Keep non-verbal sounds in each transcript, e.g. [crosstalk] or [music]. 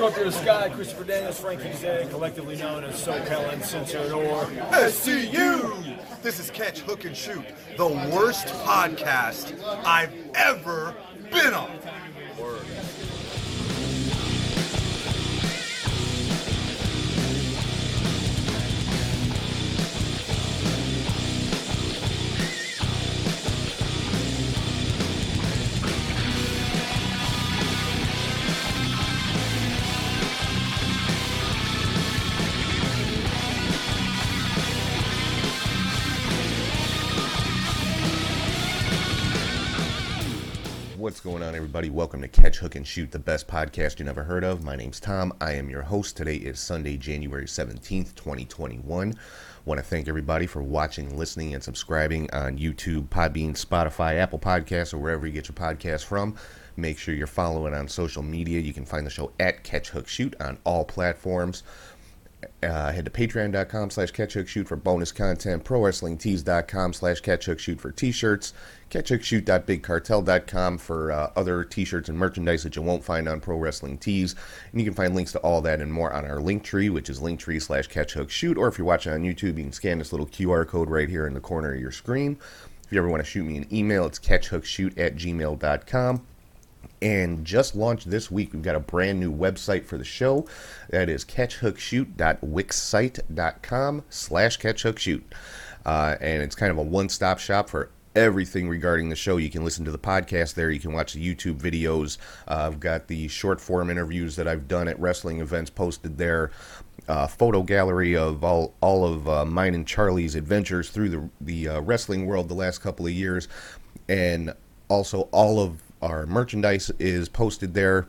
Up to the sky, Christopher Daniels, Frankie Zay, collectively known as SoCal Uncensored or SCU. This is Catch, Hook, and Shoot, the worst podcast I've ever been on. What's everybody? Welcome to Catch, Hook, and Shoot, the best podcast you never heard of. My name's Tom. I am your host. Today is Sunday, January 17th, 2021. Want to thank everybody for watching, listening, and subscribing on YouTube, Podbean, Spotify, Apple Podcasts, or wherever you get your podcasts from. Make sure you're following on social media. You can find the show at Catch, Hook, Shoot on all platforms. Uh, head to patreon.com slash catchhookshoot for bonus content, prowrestlingtees.com slash catchhookshoot for t-shirts, catchhookshoot.bigcartel.com for uh, other t-shirts and merchandise that you won't find on Pro Wrestling Tees. And you can find links to all that and more on our link tree, which is linktree slash catchhookshoot. Or if you're watching on YouTube, you can scan this little QR code right here in the corner of your screen. If you ever want to shoot me an email, it's catchhookshoot at gmail.com and just launched this week. We've got a brand new website for the show. That is catchhookshoot.wixsite.com slash catchhookshoot. Uh, and it's kind of a one-stop shop for everything regarding the show. You can listen to the podcast there. You can watch the YouTube videos. Uh, I've got the short form interviews that I've done at wrestling events posted there. Uh, photo gallery of all all of uh, mine and Charlie's adventures through the the uh, wrestling world the last couple of years, and also all of our merchandise is posted there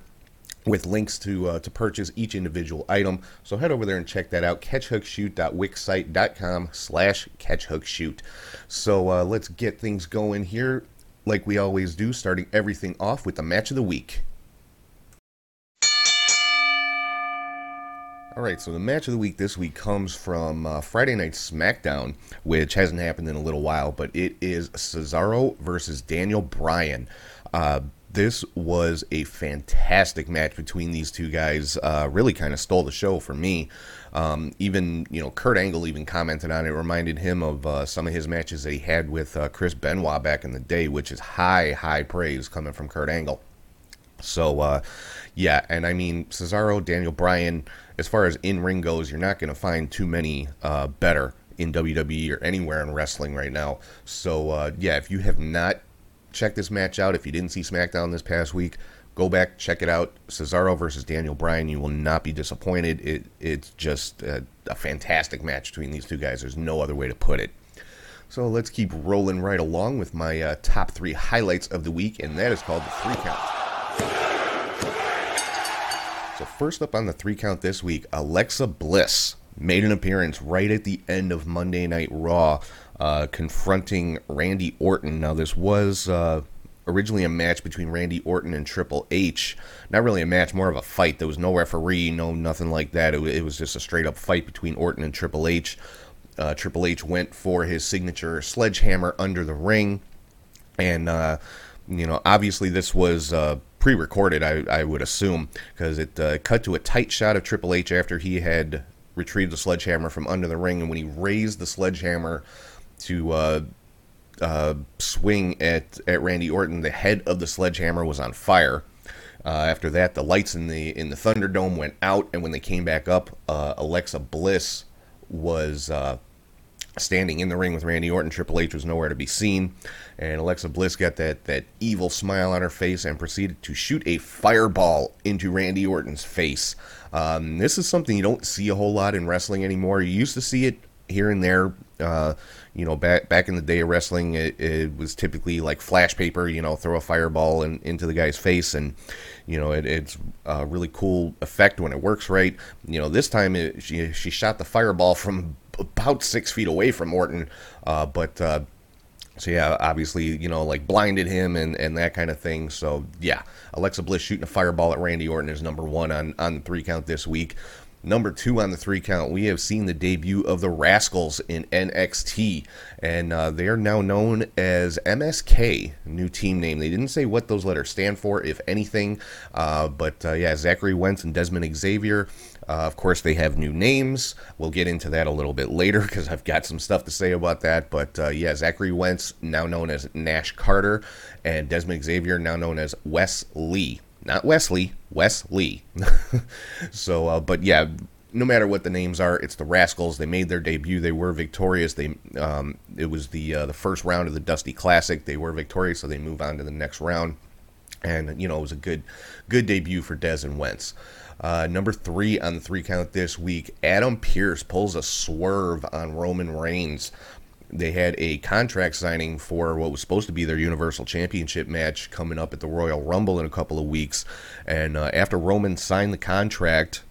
with links to uh, to purchase each individual item. So head over there and check that out. Catchhookshoot.wixsite.com slash catchhookshoot. So uh, let's get things going here like we always do, starting everything off with the match of the week. All right, so the match of the week this week comes from uh, Friday Night SmackDown, which hasn't happened in a little while, but it is Cesaro versus Daniel Bryan. Uh, this was a fantastic match between these two guys. Uh, really kind of stole the show for me. Um, even you know, Kurt Angle even commented on it. Reminded him of uh, some of his matches that he had with uh, Chris Benoit back in the day, which is high, high praise coming from Kurt Angle. So, uh, yeah, and I mean Cesaro, Daniel Bryan. As far as in ring goes, you're not going to find too many uh, better in WWE or anywhere in wrestling right now. So, uh, yeah, if you have not check this match out. If you didn't see SmackDown this past week, go back, check it out. Cesaro versus Daniel Bryan. You will not be disappointed. It, it's just a, a fantastic match between these two guys. There's no other way to put it. So let's keep rolling right along with my uh, top three highlights of the week, and that is called the three count. So, first up on the three count this week, Alexa Bliss made an appearance right at the end of Monday Night Raw uh, confronting Randy Orton. Now, this was uh, originally a match between Randy Orton and Triple H. Not really a match, more of a fight. There was no referee, no nothing like that. It, it was just a straight up fight between Orton and Triple H. Uh, Triple H went for his signature sledgehammer under the ring. And, uh, you know, obviously this was uh, pre recorded, I, I, would assume, because it uh, cut to a tight shot of Triple H after he had retrieved the sledgehammer from under the ring. And when he raised the sledgehammer, to uh, uh, swing at, at Randy Orton, the head of the sledgehammer was on fire. Uh, after that, the lights in the in the Thunderdome went out, and when they came back up, uh, Alexa Bliss was uh, standing in the ring with Randy Orton. Triple H was nowhere to be seen, and Alexa Bliss got that that evil smile on her face and proceeded to shoot a fireball into Randy Orton's face. Um, this is something you don't see a whole lot in wrestling anymore. You used to see it here and there. Uh, you know, back back in the day of wrestling, it, it, was typically like flash paper. You know, throw a fireball in, into the guy's face, and you know, it, it's a really cool effect when it works right. You know, this time it, she she shot the fireball from about six feet away from Orton, uh, but. Uh, so yeah, obviously, you know, like blinded him and, and that kind of thing. So yeah, Alexa Bliss shooting a fireball at Randy Orton is number one on, on the three count this week. Number two on the three count, we have seen the debut of the Rascals in NXT, and uh, they are now known as MSK, new team name. They didn't say what those letters stand for, if anything, uh, but uh, yeah, Zachary Wentz and Dezmond Xavier. Uh, of course, they have new names. We'll get into that a little bit later [laughs] because I've got some stuff to say about that. But uh, yeah, Zachary Wentz, now known as Nash Carter, and Dezmond Xavier, now known as Wes Lee not Wesley, Wes Lee. [laughs] so, uh, but yeah, no matter what the names are, it's the Rascals. They made their debut. They were victorious. They um, it was the uh, the first round of the Dusty Classic. They were victorious, so they move on to the next round. And you know it was a good good debut for Dez and Wentz. Uh, number three on the three count this week, Adam Pearce pulls a swerve on Roman Reigns they had a contract signing for what was supposed to be their Universal Championship match coming up at the Royal Rumble in a couple of weeks. And uh, after Roman signed the contract,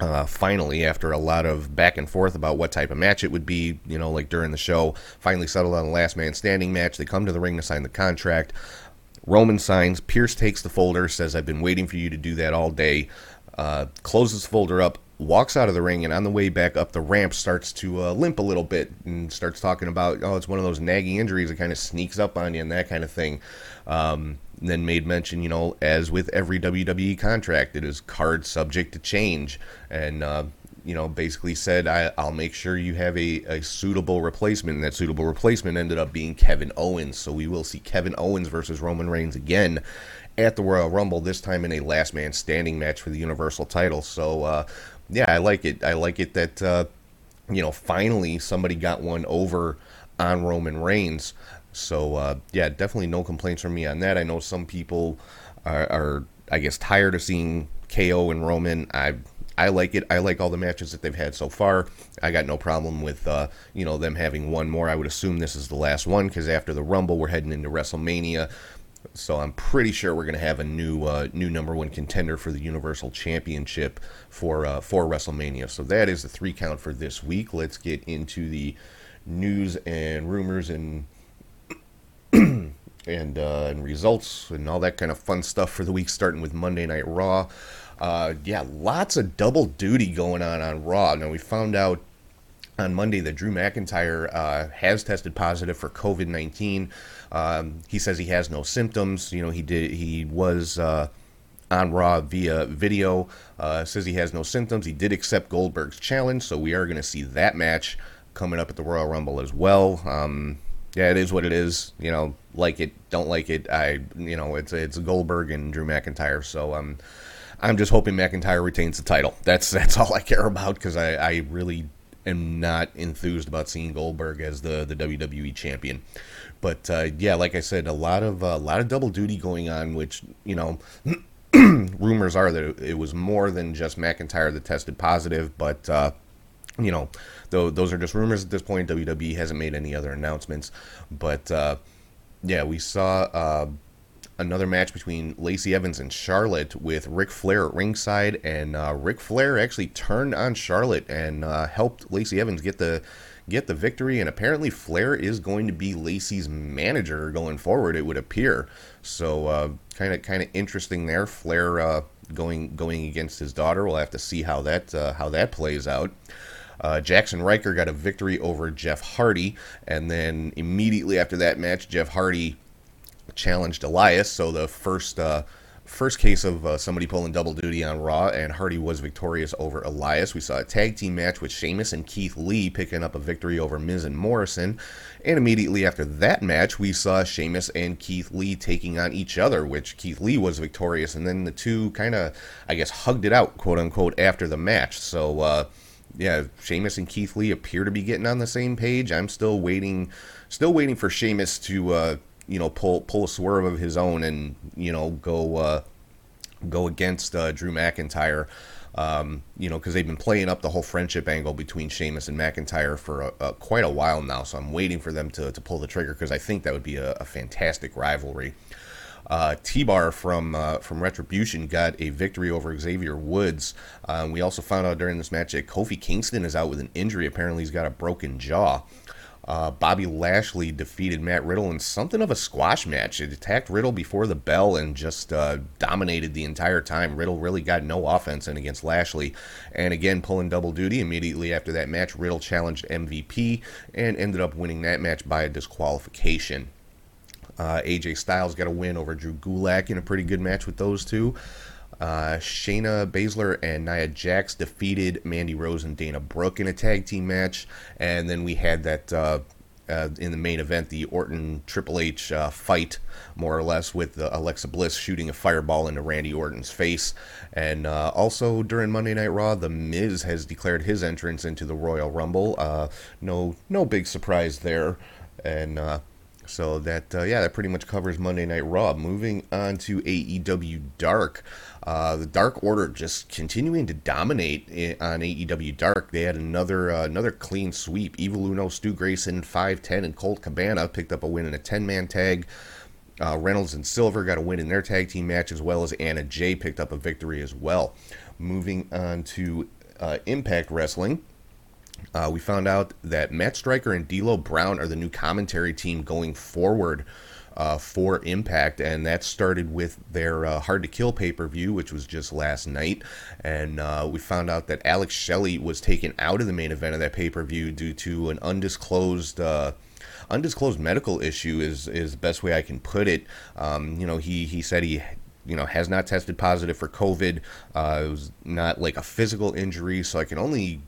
uh, finally, after a lot of back and forth about what type of match it would be, you know, like during the show, finally settled on a last man standing match. They come to the ring to sign the contract. Roman signs. Pearce takes the folder, says, I've been waiting for you to do that all day. Uh, closes folder up, walks out of the ring and on the way back up the ramp starts to uh, limp a little bit and starts talking about oh it's one of those nagging injuries that kind of sneaks up on you and that kind of thing. Um, then made mention you know as with every wwe contract it is card subject to change. And uh, you know basically said I, will make sure you have a, a suitable replacement. And that suitable replacement ended up being kevin owens. So we will see kevin owens versus roman reigns again at the Royal Rumble, this time in a last man standing match for the Universal title. So, uh, yeah, I like it. I like it that uh, you know finally somebody got one over on Roman Reigns. So uh, yeah, definitely no complaints from me on that. I know some people are, are, I guess tired of seeing KO and Roman. I I like it. I like all the matches that they've had so far. I got no problem with uh, you know them having one more. I would assume this is the last one because after the Rumble, we're heading into WrestleMania. So I'm pretty sure we're going to have a new uh, new number one contender for the Universal Championship for uh, for WrestleMania. So that is the three count for this week. Let's get into the news and rumors and [clears throat] and uh, and results and all that kind of fun stuff for the week, starting with Monday Night Raw. Uh, yeah, lots of double duty going on on Raw. Now we found out on Monday that Drew McIntyre uh, has tested positive for COVID nineteen. Um, he says he has no symptoms. You know, he did. He was uh, on Raw via video. Uh, says he has no symptoms. He did accept Goldberg's challenge, so we are going to see that match coming up at the Royal Rumble as well. Um, yeah, it is what it is. You know, like it, don't like it. I, you know, it's it's Goldberg and Drew McIntyre. So um, I'm just hoping McIntyre retains the title. That's that's all I care about because I, I really am not enthused about seeing Goldberg as the the WWE champion. But uh, yeah, like I said, a lot of a uh, lot of double duty going on, which you know. [clears throat] rumors are that it was more than just McIntyre that tested positive, but uh, you know, though those are just rumors at this point. WWE hasn't made any other announcements, but uh, yeah, we saw uh, another match between Lacey Evans and Charlotte with Ric Flair at ringside, and uh, Ric Flair actually turned on Charlotte and uh, helped Lacey Evans get the get the victory. And apparently, Flair is going to be Lacey's manager going forward. It would appear. So, kind of kind of interesting there. Flair uh, going going against his daughter. We'll have to see how that uh, how that plays out. Uh, Jaxson Ryker got a victory over Jeff Hardy, and then immediately after that match, Jeff Hardy challenged Elias. So the first uh, first case of uh, somebody pulling double duty on Raw, and Hardy was victorious over Elias. We saw a tag team match with Sheamus and Keith Lee picking up a victory over Miz and Morrison. And immediately after that match, we saw Sheamus and Keith Lee taking on each other, which Keith Lee was victorious. And then the two kind of, I guess, hugged it out, quote unquote, after the match. So, uh, yeah, Sheamus and Keith Lee appear to be getting on the same page. I'm still waiting, still waiting for Sheamus to, uh, you know pull pull a swerve of his own and you know go uh, go against uh, Drew McIntyre. Um, you know, because they've been playing up the whole friendship angle between Sheamus and McIntyre for a, a, quite a while now. So I'm waiting for them to, to pull the trigger because I think that would be a, a fantastic rivalry. Uh, T-Bar from uh, from Retribution got a victory over Xavier Woods. Um, we also found out during this match that Kofi Kingston is out with an injury. Apparently, he's got a broken jaw. Uh, Bobby Lashley defeated Matt Riddle in something of a squash match. It attacked Riddle before the bell and just uh, dominated the entire time. Riddle really got no offense in against Lashley. And again, pulling double duty immediately after that match, Riddle challenged MVP and ended up winning that match by a disqualification. Uh, AJ Styles got a win over Drew Gulak in a pretty good match with those two. Uh, Shayna Baszler and Nia Jax defeated Mandy Rose and Dana Brooke in a tag team match, and then we had that uh, uh, in the main event, the Orton Triple H uh, fight, more or less, with Alexa Bliss shooting a fireball into Randy Orton's face, and uh, also during Monday Night Raw, The Miz has declared his entrance into the Royal Rumble. Uh, no, no big surprise there, and so that uh, yeah, that pretty much covers Monday Night Raw. Moving on to AEW Dark, uh, the Dark Order just continuing to dominate on AEW Dark. They had another uh, another clean sweep. Evil Uno, Stu Grayson, five ten, and Colt Cabana picked up a win in a ten man tag. Uh, Reynolds and Silver got a win in their tag team match, as well as Anna Jay picked up a victory as well. Moving on to uh, Impact Wrestling. Uh, we found out that Matt Striker and D'Lo Brown are the new commentary team going forward uh, for Impact, and that started with their uh, Hard to Kill pay per view, which was just last night. And uh, we found out that Alex Shelley was taken out of the main event of that pay per view due to an undisclosed uh, undisclosed medical issue is is the best way I can put it. Um, you know, he he said he you know has not tested positive for COVID. Uh, it was not like a physical injury, so I can only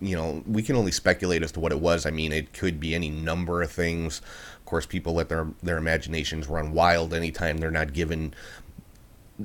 you know, we can only speculate as to what it was. I mean, it could be any number of things. Of course, people let their their imaginations run wild anytime they're not given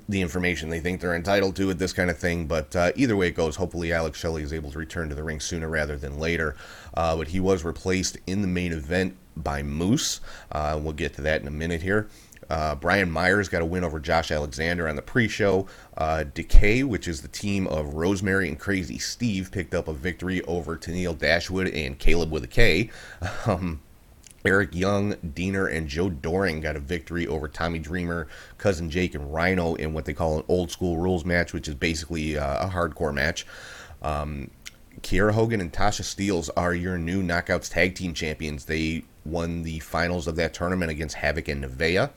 the information they think they're entitled to with this kind of thing. But uh, either way it goes, hopefully Alex Shelley is able to return to the ring sooner rather than later. Uh, but he was replaced in the main event by Moose. Uh, we'll get to that in a minute here. Uh, Brian Myers got a win over Josh Alexander on the pre-show. Uh, Decay, which is the team of Rosemary and Crazy Steve, picked up a victory over Tennille Dashwood and Caleb with a K. [laughs] Um, Eric Young, Deaner, and Joe Doering got a victory over Tommy Dreamer, Cousin Jake, and Rhino in what they call an old school rules match, which is basically uh, a hardcore match. Um, Kiera Hogan and Tasha Steelz are your new Knockouts Tag Team Champions. They won the finals of that tournament against Havoc and Nevaeh.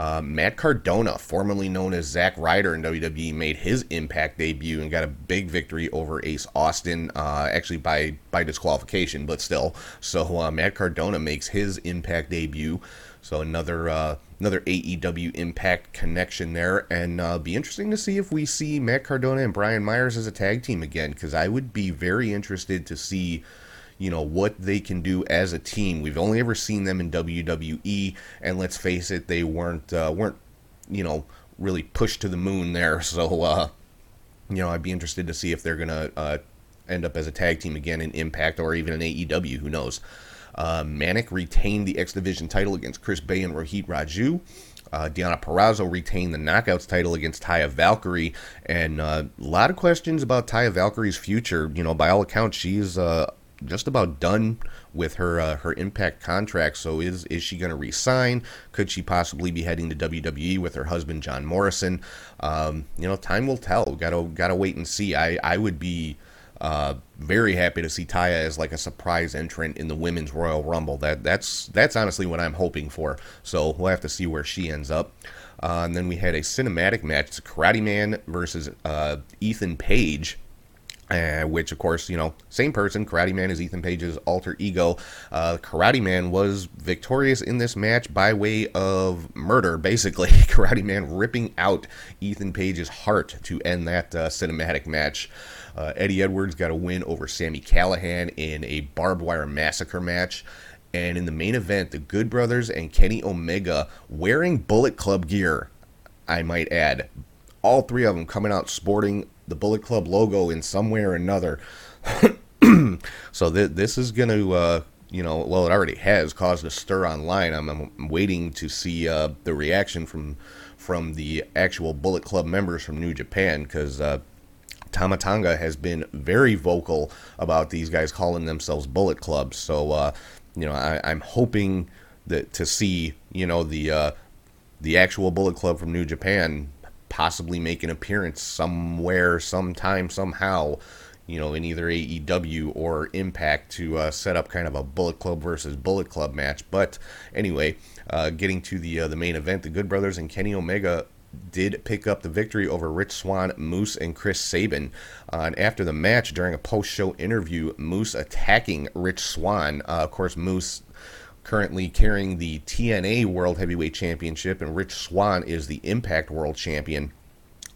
Uh, Matt Cardona, formerly known as Zack Ryder in WWE, made his Impact debut and got a big victory over Ace Austin, uh, actually by by disqualification, but still. So uh, Matt Cardona makes his Impact debut. So another uh, another AEW Impact connection there, and uh, be interesting to see if we see Matt Cardona and Brian Myers as a tag team again, because I would be very interested to see you know what they can do as a team. We've only ever seen them in WWE, and let's face it, they weren't uh, weren't you know really pushed to the moon there. [laughs] So uh, you know, I'd be interested to see if they're gonna uh, end up as a tag team again in Impact or even in AEW. Who knows? Uh, Manik retained the X Division title against Chris Bey and Rohit Raju. Uh, Deonna Purrazzo retained the Knockouts title against Taya Valkyrie, and uh, a lot of questions about Taya Valkyrie's future. You know, by all accounts, she's uh, just about done with her uh, her Impact contract. So is is she going to resign? Could she possibly be heading to WWE with her husband John Morrison? Um, you know, time will tell. Got to got to wait and see. I I would be. Uh, very happy to see Taya as like a surprise entrant in the women's Royal Rumble. That that's that's honestly what I'm hoping for. So we'll have to see where she ends up. Uh, and then we had a cinematic match: it's Karate Man versus uh, Ethan Page uh, which, of course, you know, same person. Karate Man is Ethan Page's alter ego. Uh, Karate Man was victorious in this match by way of murder, [laughs] basically. Karate Man ripping out Ethan Page's heart to end that uh, cinematic match. Uh, Eddie Edwards got a win over Sami Callihan in a barbed wire massacre match. And in the main event, the Good Brothers and Kenny Omega wearing Bullet Club gear, I might add. All three of them coming out sporting the Bullet Club logo in some way or another. [clears throat] so th- this is going to, uh, you know, well, it already has caused a stir online. I'm, I'm waiting to see uh, the reaction from from the actual Bullet Club members from New Japan because uh, Tama Tonga has been very vocal about these guys calling themselves Bullet Club. So, uh, you know, I, am hoping that to see, you know, the uh, the actual Bullet Club from New Japan possibly make an appearance somewhere, sometime, somehow, you know, in either AEW or Impact to uh, set up kind of a Bullet Club versus Bullet Club match. But anyway, uh, getting to the uh, the main event, the Good Brothers and Kenny Omega did pick up the victory over Rich Swann, Moose, and Chris Sabin. Uh, and after the match, during a post show interview, Moose attacking Rich Swann. Uh, of course, Moose currently carrying the TNA World Heavyweight Championship, and Rich Swann is the Impact World Champion.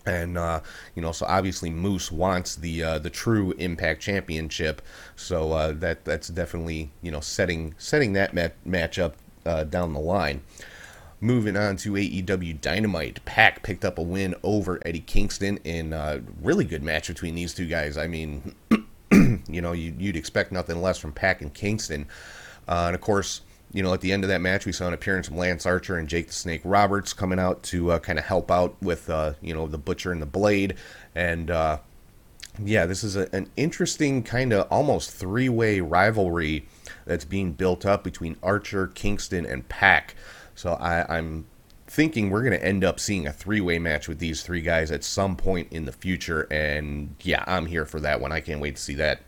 And uh, you know, so obviously Moose wants the uh, the true Impact Championship. So uh, that that's definitely you know setting setting that mat- matchup uh, down the line. Moving on to AEW Dynamite, Pac picked up a win over Eddie Kingston in a really good match between these two guys. I mean, [clears throat] you know, you, would expect nothing less from Pac and Kingston. Uh, and of course, you know, at the end of that match, we saw an appearance from Lance Archer and Jake the Snake Roberts coming out to uh, kind of help out with, uh, you know, the Butcher and the Blade. And uh, yeah, this is a, an interesting kind of almost three way rivalry that's being built up between Archer, Kingston, and Pac. So I, I'm thinking we're going to end up seeing a three way match with these three guys at some point in the future. And yeah, I'm here for that one. I can't wait to see that.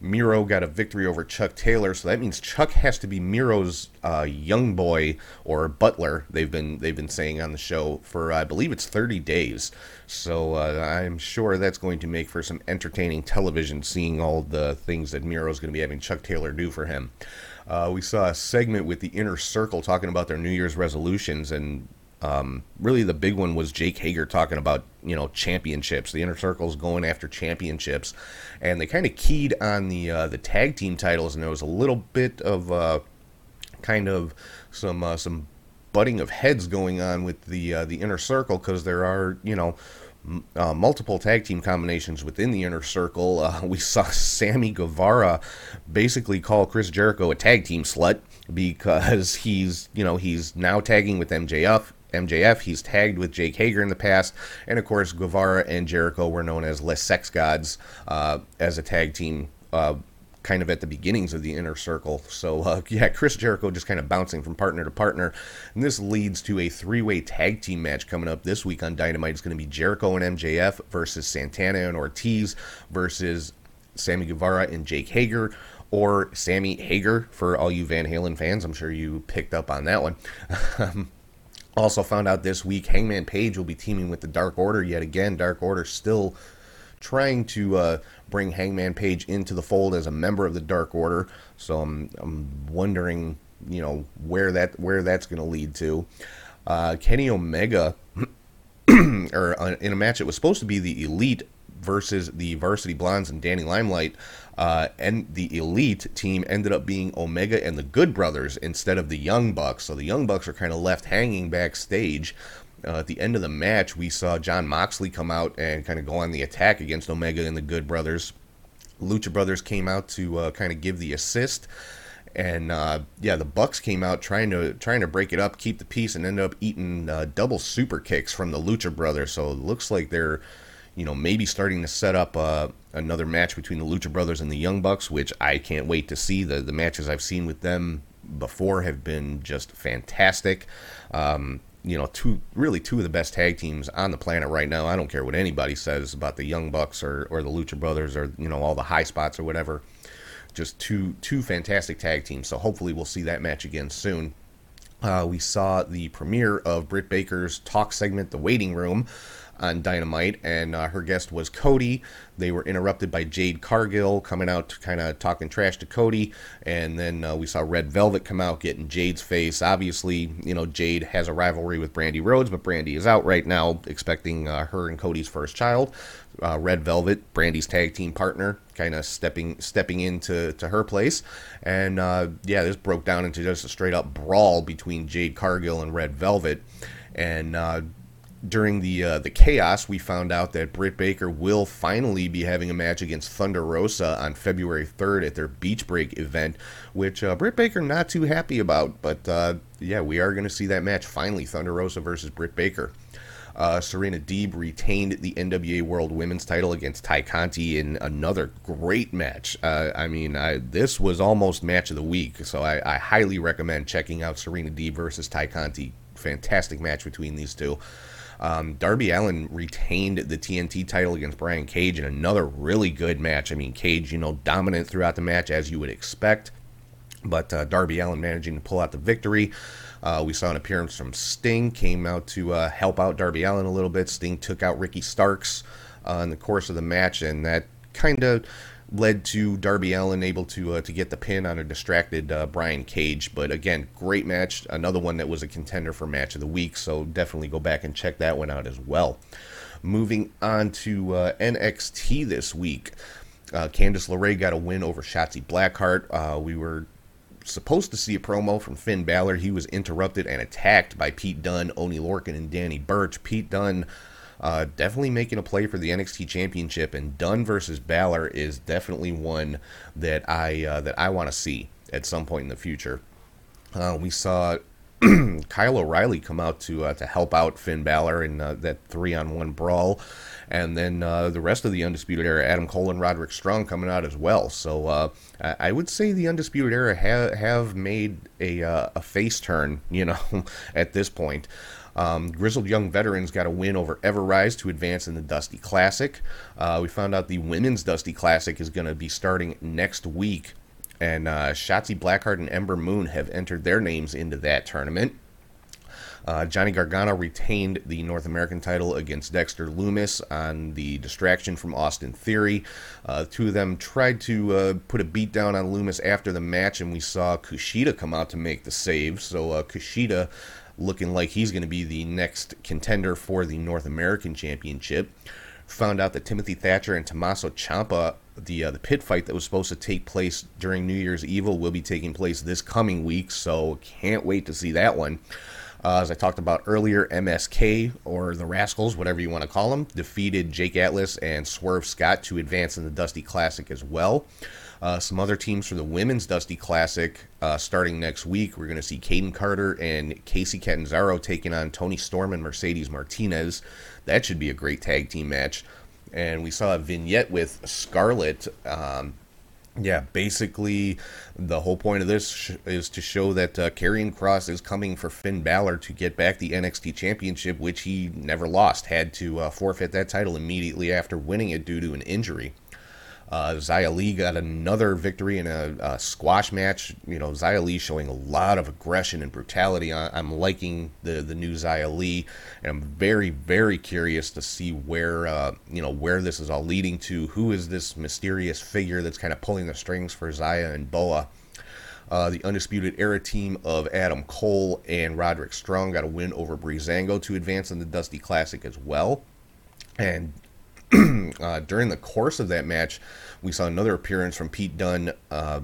Miro got a victory over Chuck Taylor, so that means Chuck has to be Miro's uh, young boy or butler. They've been they've been saying on the show for I believe it's 30 days. So uh, I'm sure that's going to make for some entertaining television, seeing all the things that Miro's going to be having Chuck Taylor do for him. Uh, we saw a segment with the inner circle talking about their New Year's resolutions, and um, really, the big one was Jake Hager talking about you know championships. The inner circle's going after championships, and they kind of keyed on the uh, the tag team titles, and there was a little bit of uh, kind of some uh, some butting of heads going on with the uh, the inner circle because there are you know. Uh, multiple tag team combinations within the inner circle. Uh, [laughs] we saw Sammy Guevara basically call Chris Jericho a tag team slut because [laughs] he's you know he's now tagging with MJF MJF. He's tagged with Jake Hager in the past, and of course, Guevara and Jericho were known as Les Sex Gods uh, as a tag team. Uh, kind of at the beginnings of the inner circle. So, uh, [laughs] yeah, Chris Jericho just kind of bouncing from partner to partner. And this leads to a three way tag team match coming up this week on Dynamite. It's going to be Jericho and MJF versus Santana and Ortiz versus Sammy Guevara and Jake Hager. Or Sammy Hager for all you Van Halen fans. I'm sure you picked up on that one. [laughs] Also found out this week Hangman Page will be teaming with the Dark Order yet again. Dark Order still trying to uh, bring Hangman Page into the fold as a member of the Dark Order. So I'm, I'm wondering, you know, where that where that's going to lead to. Uh, Kenny Omega, [clears throat] or uh, in a match that was supposed to be the Elite versus the Varsity Blondes and Danny Limelight, uh, and the elite team ended up being Omega and the Good Brothers instead of the Young Bucks. So the Young Bucks are kind of left hanging backstage. Uh, at the end of the match, we saw Jon Moxley come out and kind of go on the attack against Omega and the Good Brothers. Lucha Brothers came out to uh, kind of give the assist, and uh, yeah, the Bucks came out trying to trying to break it up, keep the peace, and ended up eating uh, double super kicks from the Lucha Brothers. So it looks like they're you know, maybe starting to set up uh, another match between the Lucha Brothers and the Young Bucks, which I can't wait to see. The the matches I've seen with them before have been just fantastic. Um, you know, two really two of the best tag teams on the planet right now. I don't care what anybody says about the Young Bucks or, or the Lucha Brothers or you know all the high spots or whatever. Just two two fantastic tag teams. So hopefully we'll see that match again soon. Uh, we saw the premiere of Britt Baker's talk segment, The Waiting Room on Dynamite, and uh, her guest was Cody. They were interrupted by Jade Cargill coming out, kind of talking trash to Cody, and then uh, we saw Red Velvet come out getting Jade's face. Obviously, you know Jade has a rivalry with Brandi Rhodes, but Brandi is out right now, expecting uh, her and Cody's first child. Uh, Red Velvet, Brandi's tag team partner, kind of stepping stepping into to her place, and uh, yeah, this broke down into just a straight up brawl between Jade Cargill and Red Velvet, and uh, during the uh, the chaos, we found out that Britt Baker will finally be having a match against Thunder Rosa on February 3rd at their Beach Break event, which uh, Britt Baker not too happy about. But uh, yeah, we are going to see that match finally: Thunder Rosa versus Britt Baker. Uh, Serena Deeb retained the NWA World Women's title against Tay Conti in another great match. Uh, I mean, I, this was almost match of the week, so I, I highly recommend checking out Serena Deeb versus Tay Conti. Fantastic match between these two. Um, Darby Allin retained the TNT title against Brian Cage in another really good match. I mean, Cage, you know, dominant throughout the match as you would expect, but uh, Darby Allin managing to pull out the victory. Uh, we saw an appearance from Sting, came out to uh, help out Darby Allin a little bit. Sting took out Ricky Starks uh, in the course of the match, and that kind of led to Darby Allin able to uh, to get the pin on a distracted uh, Brian Cage. But again, great match. Another one that was a contender for match of the week. So definitely go back and check that one out as well. Moving on to uh, NXT this week. Uh, Candice LeRae got a win over Shotzi Blackheart. Uh, we were supposed to see a promo from Finn Balor. He was interrupted and attacked by Pete Dunne, Oney Lorcan, and Danny Burch. Pete Dunne uh, definitely making a play for the NXT Championship, and Dunne versus Balor is definitely one that I uh, that I want to see at some point in the future. Uh, we saw [clears throat] Kyle O'Reilly come out to uh, to help out Finn Balor in uh, that three on one brawl, and then uh, the rest of the Undisputed Era, Adam Cole and Roderick Strong coming out as well. So I would say the Undisputed Era ha- have made a a face turn, you know, [laughs] at this point. Um, Grizzled Young Veterans got a win over Ever-Rise to advance in the Dusty Classic. Uh, we found out the Women's Dusty Classic is going to be starting next week, and uh, Shotzi Blackheart and Ember Moon have entered their names into that tournament. Uh, Johnny Gargano retained the North American title against Dexter Lumis on the distraction from Austin Theory. Uh, two of them tried to uh, put a beat down on Lumis after the match, and we saw Kushida come out to make the save. So uh, Kushida looking like he's going to be the next contender for the North American Championship. Found out that Timothy Thatcher and Tommaso Ciampa, the uh, the pit fight that was supposed to take place during New Year's Evil, will be taking place this coming week. So can't wait to see that one. Uh, as I talked about earlier, MSK or the Rascals, whatever you want to call them, defeated Jake Atlas and Swerve Scott to advance in the Dusty Classic as well. Uh, some other teams for the Women's Dusty Classic uh, starting next week. We're going to see Kayden Carter and Kacy Catanzaro taking on Toni Storm and Mercedes Martinez. That should be a great tag team match. And we saw a vignette with Scarlett. Um, yeah, basically, the whole point of this sh- is to show that uh, Kross is coming for Finn Balor to get back the NXT Championship, which he never lost. Had to uh, forfeit that title immediately after winning it due to an injury. Uh, Xia Li got another victory in a, a, squash match. You know, Xia Li showing a lot of aggression and brutality. I, am liking the the new Xia Li, and I'm very very curious to see where uh, you know where this is all leading to. Who is this mysterious figure that's kind of pulling the strings for Xia and Boa? Uh, the Undisputed Era team of Adam Cole and Roderick Strong got a win over Breezango to advance in the Dusty Classic as well. And [clears throat] uh, during the course of that match, we saw another appearance from Pete Dunne, uh,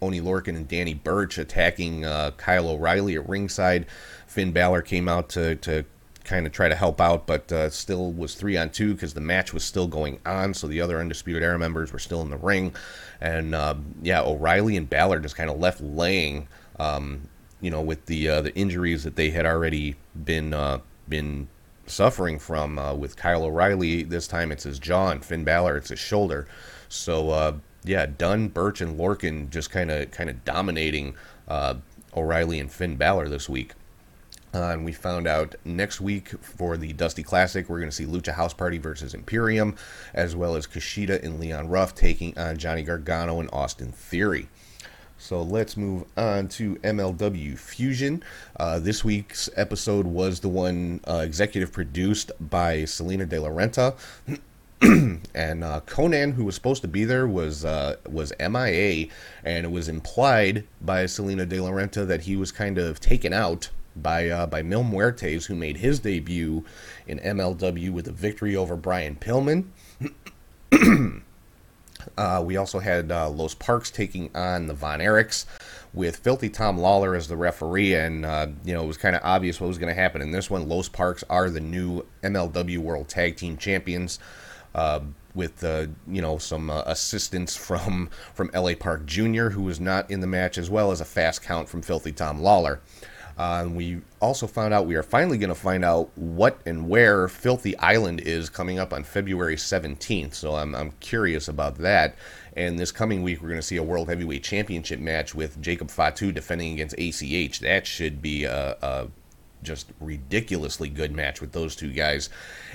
Oney Lorcan, and Danny Burch attacking uh, Kyle O'Reilly at ringside. Finn Balor came out to, to kind of try to help out, but uh, still was three on two because the match was still going on. So the other Undisputed Era members were still in the ring. And uh, yeah, O'Reilly and Balor just kind of left laying. Um, you know, with the uh, the injuries that they had already been uh, been suffering from uh, with Kyle O'Reilly. This time it's his jaw, and Finn Balor it's his shoulder. So uh, yeah, Dunne, Burch, and Lorcan just kind of kind of dominating uh, O'Reilly and Finn Balor this week. Uh, and we found out next week for the Dusty Classic, we're going to see Lucha House Party versus Imperium, as well as Kushida and Leon Ruff taking on Johnny Gargano and Austin Theory. So let's move on to MLW Fusion. Uh, this week's episode was the one uh, executive produced by Salina De La Renta. [clears throat] and uh, Konnan, who was supposed to be there, was uh, was MIA, and it was implied by Salina De La Renta that he was kind of taken out by uh, by Mil Muertes, who made his debut in MLW with a victory over Brian Pillman. [clears throat] Uh, we also had uh, Los Parks taking on the Von Erichs with Filthy Tom Lawlor as the referee, and uh, you know it was kind of obvious what was going to happen in this one. Los Parks are the new MLW World Tag Team Champions, uh, with uh, you know some uh, assistance from [laughs] from LA Park Jr., who was not in the match, as well as a fast count from Filthy Tom Lawlor. Uh, we also found out we are finally going to find out what and where Filthy Island is coming up on February 17th. So I'm, I'm curious about that. And this coming week, we're going to see a World Heavyweight Championship match with Jacob Fatu defending against ACH. That should be a, a just ridiculously good match with those two guys.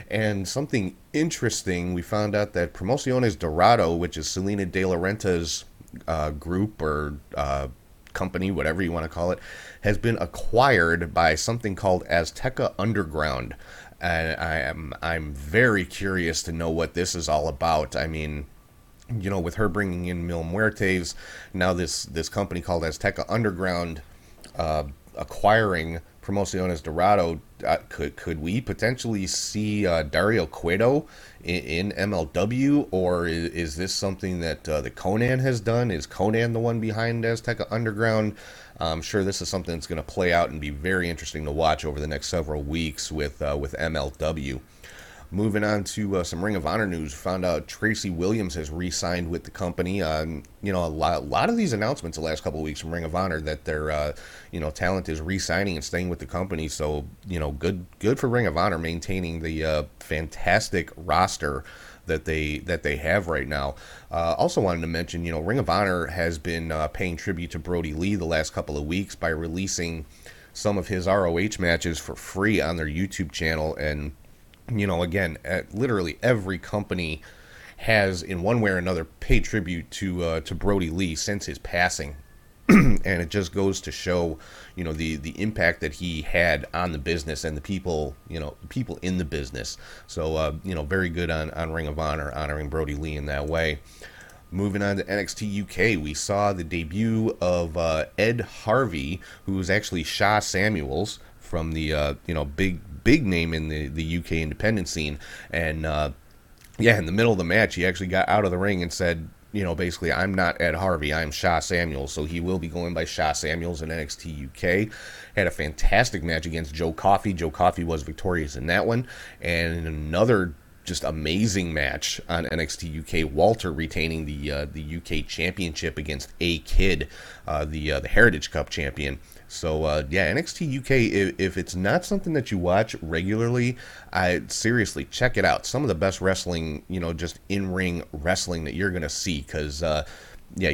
And something interesting, we found out that Promociones Dorado, which is Salina De La Renta's uh, group or uh, company, whatever you want to call it, has been acquired by something called Azteca Underground. And I am I'm very curious to know what this is all about. I mean, you know, with her bringing in Mil Muertes, now this this company called Azteca Underground uh, acquiring Promociones Dorado, uh, could could we potentially see uh, Dario Cueto in, in, MLW, or is, is this something that uh, the Konnan has done? Is Konnan the one behind Azteca Underground? I'm sure this is something that's going to play out and be very interesting to watch over the next several weeks with uh, with MLW. Moving on to uh, some Ring of Honor news, found out Tracy Williams has re-signed with the company. Um, you know, a lot, a lot, of these announcements the last couple of weeks from Ring of Honor that their, uh, you know, talent is re-signing and staying with the company. So, you know, good, good for Ring of Honor maintaining the uh, fantastic roster that they that they have right now. Uh, also wanted to mention, you know, Ring of Honor has been uh, paying tribute to Brodie Lee the last couple of weeks by releasing some of his ROH matches for free on their YouTube channel and you know, again, at literally every company has, in one way or another, paid tribute to uh, to Brodie Lee since his passing, [clears throat] and it just goes to show, you know, the the impact that he had on the business and the people, you know, people in the business. So, uh, you know, very good on on Ring of Honor honoring Brodie Lee in that way. Moving on to NXT UK, we saw the debut of uh, Ed Harvey, who was actually Sha Samuels from the uh, you know big big name in the the UK independent scene, and uh, yeah, in the middle of the match, he actually got out of the ring and said, you know, basically, I'm not Ed Harvey, I'm Sha Samuels, so he will be going by Sha Samuels in NXT UK. Had a fantastic match against Joe Coffey. Joe Coffey was victorious in that one, and another just amazing match on NXT UK. Walter retaining the uh, the UK Championship against A Kid, uh, the uh, the Heritage Cup champion. So uh, yeah, NXT UK. If, if, it's not something that you watch regularly, I seriously check it out. Some of the best wrestling, you know, just in ring wrestling that you're gonna see. Because uh, yeah,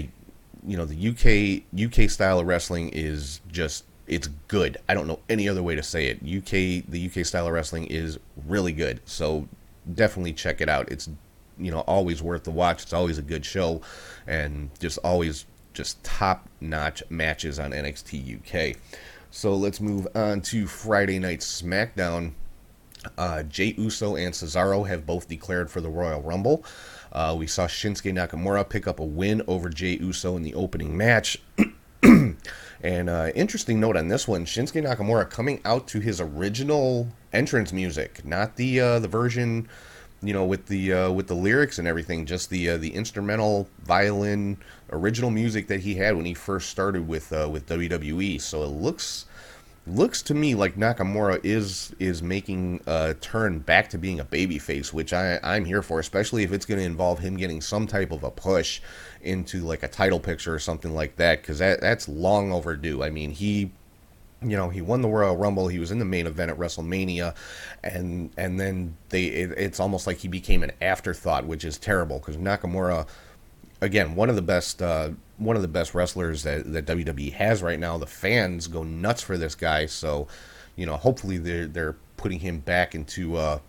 you know the UK UK style of wrestling is just it's good. I don't know any other way to say it. UK the UK style of wrestling is really good. So definitely check it out. It's you know always worth the watch. It's always a good show, and just always just top notch matches on NXT UK. So let's move on to Friday Night SmackDown. Uh, Jey Uso and Cesaro have both declared for the Royal Rumble. Uh, we saw Shinsuke Nakamura pick up a win over Jey Uso in the opening match. [clears throat] and uh, interesting note on this one: Shinsuke Nakamura coming out to his original entrance music, not the uh, the version, you know, with the uh, with the lyrics and everything, just the uh, the instrumental violin original music that he had when he first started with uh, with WWE. So it looks looks to me like Nakamura is is making a turn back to being a babyface, which I I'm here for, especially if it's going to involve him getting some type of a push into like a title picture or something like that, because that that's long overdue. I mean he you know he won the Royal Rumble. He was in the main event at WrestleMania, and and then they it, it's almost like he became an afterthought, which is terrible because Nakamura again, one of the best uh, one of the best wrestlers that, that WWE has right now. The fans go nuts for this guy, so you know, hopefully they're they're putting him back into uh,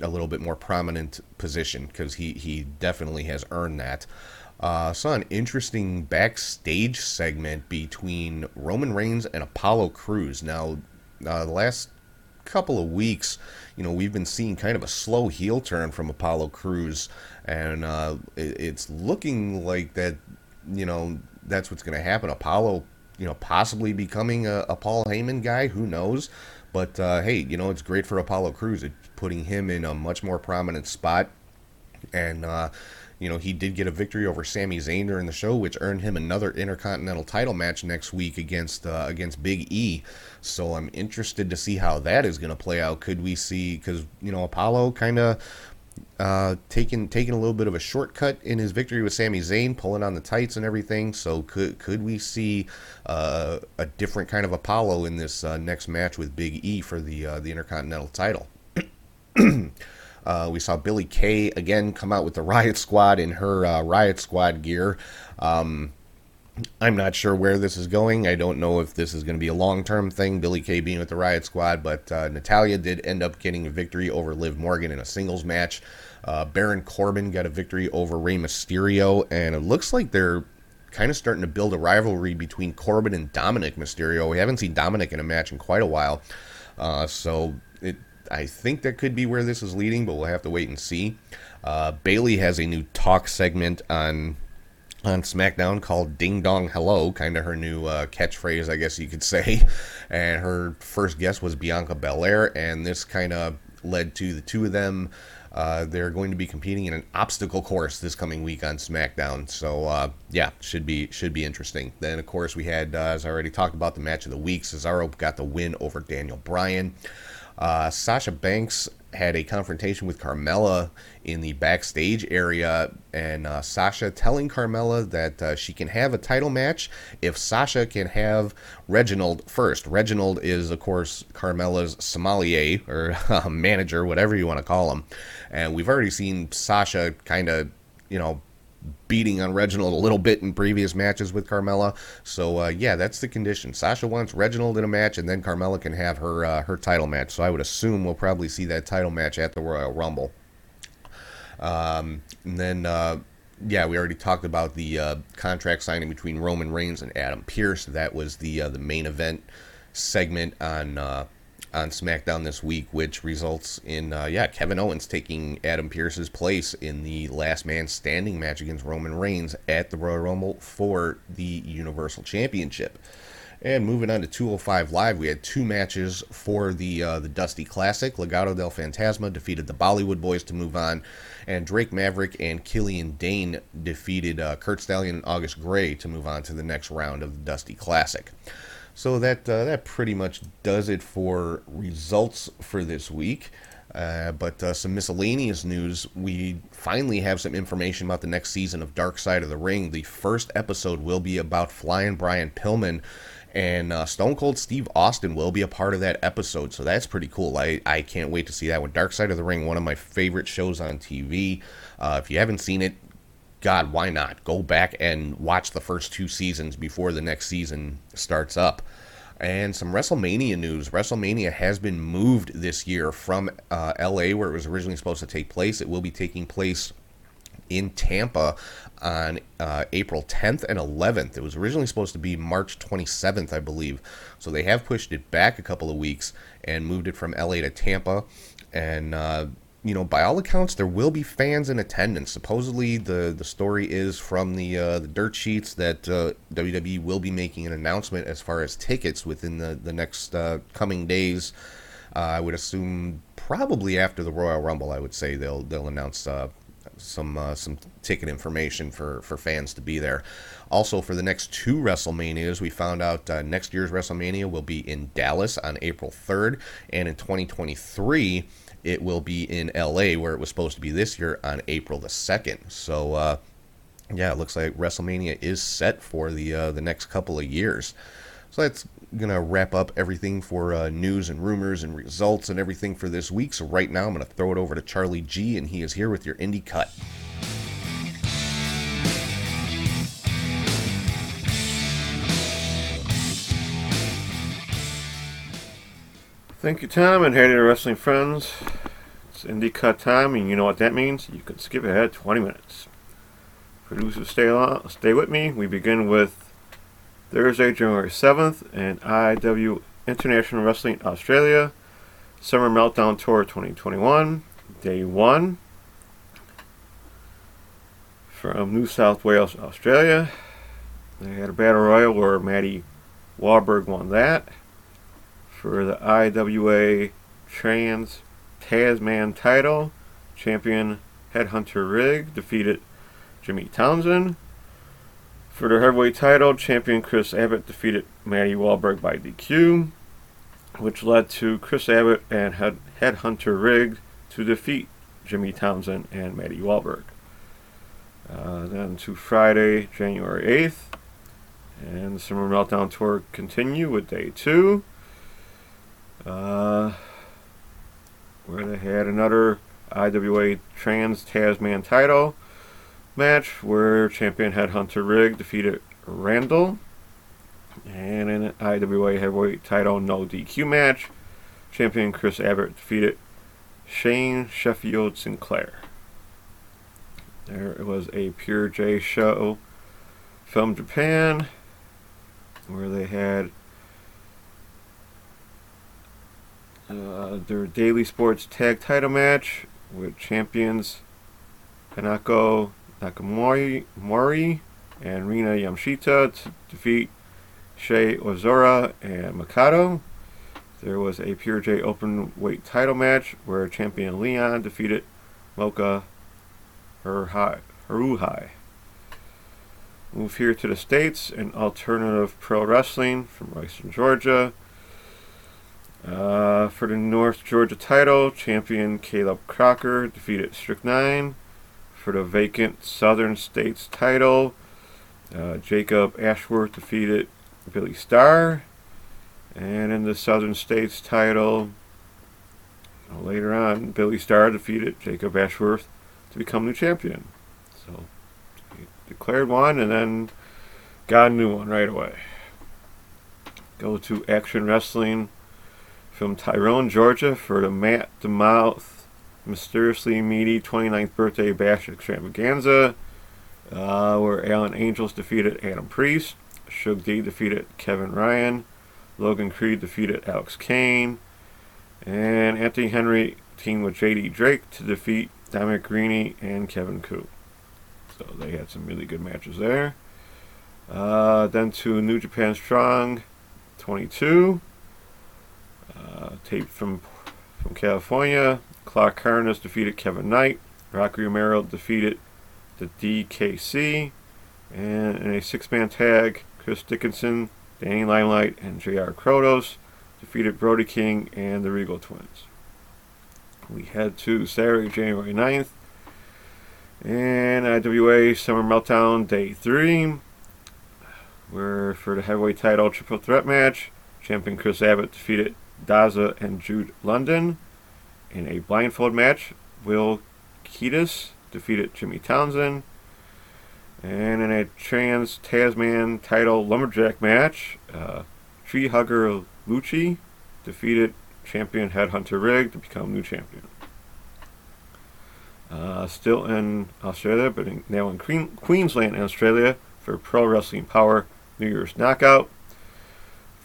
a little bit more prominent position because he he definitely has earned that. Uh, saw an interesting backstage segment between Roman Reigns and Apollo Crews. Now, uh, the last couple of weeks, you know, we've been seeing kind of a slow heel turn from Apollo Crews, and uh, it, it's looking like that, you know, that's what's going to happen. Apollo, you know, possibly becoming a, a Paul Heyman guy, who knows? But uh, hey, you know, it's great for Apollo Crews. It's putting him in a much more prominent spot, and uh, you know, he did get a victory over Sami Zayn during the show, which earned him another Intercontinental title match next week against uh, against Big E. So I'm interested to see how that is going to play out. Could we see because you know Apollo kind of uh, taking taking a little bit of a shortcut in his victory with Sami Zayn, pulling on the tights and everything. So could could we see uh, a different kind of Apollo in this uh, next match with Big E for the uh, the Intercontinental title? [clears throat] Uh, we saw Billie Kay again come out with the [laughs] Riot Squad in her uh, Riot Squad gear. Um, I'm not sure where this is going. I don't know if this is going to be a long term thing, Billie Kay being with the Riot Squad, but uh, Natalya did end up getting a victory over Liv Morgan in a singles match. Uh, Baron Corbin got a victory over Rey Mysterio, and it looks like they're kind of starting to build a rivalry between Corbin and Dominic Mysterio. We haven't seen Dominic in a match in quite a while, uh, so it, I think that could be where this is leading, but we'll have to wait and see. Uh, Bayley has a new talk segment on on SmackDown called Ding Dong Hello, kind of her new uh, catchphrase, I guess you could [laughs] say. And her first guest was Bianca Belair, and this kind of led to the two of them. Uh, they're going to be competing in an obstacle course this coming week on SmackDown, so uh, yeah, should be should be interesting. Then of course we had, uh, as I already talked about, the match of the week. Cesaro got the win over Daniel Bryan. Uh, Sasha Banks had a confrontation with Carmella in the backstage area, and uh, Sasha telling Carmella that uh, she can have a title match if Sasha can have Reginald first. Reginald is, of course, Carmella's sommelier or [laughs] uh, manager, whatever you want to call him. And we've already seen Sasha kind of, you know, beating on Reginald a little bit in previous matches with Carmella. So uh, yeah, that's the condition. Sasha wants Reginald in a match, and then Carmella can have her uh, her title match. So I would assume we'll probably see that title match at the Royal Rumble. Um, and then. Uh, yeah, we already talked about the uh, contract signing between Roman Reigns and Adam Pearce. That was the uh, the main event segment on uh, on SmackDown this week, which results in uh, yeah Kevin Owens taking Adam Pearce's place in the Last Man Standing match against Roman Reigns at the Royal Rumble for the Universal Championship. And moving on to 205 Live, we had two matches for the uh, the Dusty Classic. Legado del Fantasma defeated the Bollywood Boys to move on, and Drake Maverick and Killian Dain defeated uh, Curt Stallion and August Grey to move on to the next round of the Dusty Classic. So that uh, that pretty much does it for results for this week. Uh, but uh, some miscellaneous news. We finally have some information about the next season of Dark Side of the Ring. The first episode will be about Flying Brian Pillman, and uh, Stone Cold Steve Austin will be a part of that episode. So that's pretty cool. I, I can't wait to see that one. Dark Side of the Ring, one of my favorite shows on TV. Uh, if you haven't seen it, God, why not? Go back and watch the first two seasons before the next season starts up. And some WrestleMania news. WrestleMania has been moved this year from uh, LA, where it was originally supposed to take place. It will be taking place in Tampa on uh, April 10th and 11th. It was originally supposed to be March 27th, I believe. So they have pushed it back a couple of weeks and moved it from LA to Tampa. And uh, you know, by all accounts, there will be fans in attendance. Supposedly, the the story is from the uh, the dirt sheets that uh, WWE will be making an announcement as far as tickets within the the next uh, coming days. Uh, I would assume probably after the Royal Rumble. I would say they'll they'll announce uh, some uh, some ticket information for for fans to be there. Also, for the next two WrestleManias, we found out uh, next year's WrestleMania will be in Dallas on April 3rd, and in 2023 it will be in LA where it was supposed to be this year on April the 2nd. So uh, yeah, it looks like WrestleMania is set for the uh, the next couple of years. So that's gonna wrap up everything for uh, news and rumors and results and everything for this week. So right now I'm gonna throw it over to Charlie G, and he is here with your indie cut. Thank you, Tom, and hey to wrestling friends. It's Indie Cut time, and you know what that means. You can skip ahead 20 minutes. Producers, stay along, stay with me. We begin with Thursday, January 7th, and IW International Wrestling Australia Summer Meltdown Tour 2021, Day 1 from New South Wales, Australia. They had a battle royal where Maddie Wahlberg won that for the IWA Trans Tasman title. Champion Headhunter Rig defeated Jimmy Townsend. For the heavyweight title, champion Chris Abbott defeated Maddie Wahlberg by DQ, which led to Chris Abbott and Head- Headhunter Rig to defeat Jimmy Townsend and Maddie Wahlberg. Uh, then to Friday, January 8th, and the Summer Meltdown Tour continue with day two. Uh, where they had another IWA Trans Tasman title match where champion Headhunter Rig defeated Randall. And in an IWA Heavyweight title no DQ match, champion Chris Abbott defeated Shane Sheffield Sinclair. There was a Pure J show from Japan where they had uh, their daily sports tag title match with champions Kanako Nakamori Mori and Rina Yamashita to defeat Shea Ozora and Mikado. There was a Pure J open weight title match where champion Leon defeated Mocha Haruhai. Move here to the States and alternative pro wrestling from Western Georgia. Uh, for the North Georgia title, champion Caleb Crocker defeated Strychnine. For the vacant Southern States title, uh, Jacob Ashworth defeated Billy Starr. And in the Southern States title, later on, Billy Starr defeated Jacob Ashworth to become new champion. So he declared one and then got a new one right away. Go to Action Wrestling from Tyrone, Georgia for the Matt Mysteriously Meaty 29th Birthday Bash Extravaganza, uh, where Alan Angels defeated Adam Priest, Shug D defeated Kevin Ryan, Logan Creed defeated Alex Kane, and Anthony Henry teamed with JD Drake to defeat Dominic Garrini and Kevin Ku. So they had some really good matches there. Uh, then to New Japan Strong 22. Uh, taped from from California. Clark Harness defeated Kevin Knight. Rocky Romero defeated the DKC. And in a six man tag, Chris Dickinson, Danny Limelight, and JR Kratos defeated Brody King and the Riegel Twins. We head to Saturday, January 9th. And IWA Summer Meltdown Day 3. Where for the heavyweight title triple threat match, champion Chris Abbott defeated Daza and Jude London. In a blindfold match, Will Ketis defeated Jimmy Townsend. And in a trans Tasman title lumberjack match, uh, Tree Hugger Lucci defeated champion Headhunter Rig to become new champion. Uh, still in Australia, but in, now in Queen, Queensland Australia for Pro Wrestling Power New Year's Knockout.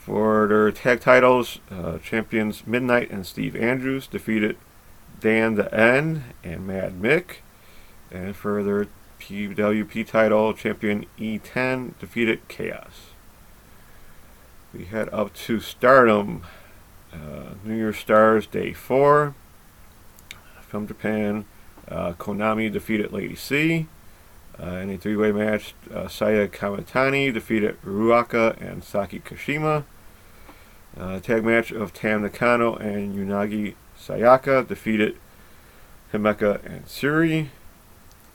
For their tag titles, uh, champions Midnight and Steve Andrews defeated Dan the N and Mad Mick. And for their PWP title, champion E10 defeated Chaos. We head up to Stardom, uh, New Year's Stars Day 4. From Japan, uh, Konami defeated Lady C. Uh, in a three-way match, uh, Saya Kamitani defeated Ruaka and Saki Kashima. Uh, tag match of Tam Nakano and Unagi Sayaka defeated Himeka and Suri.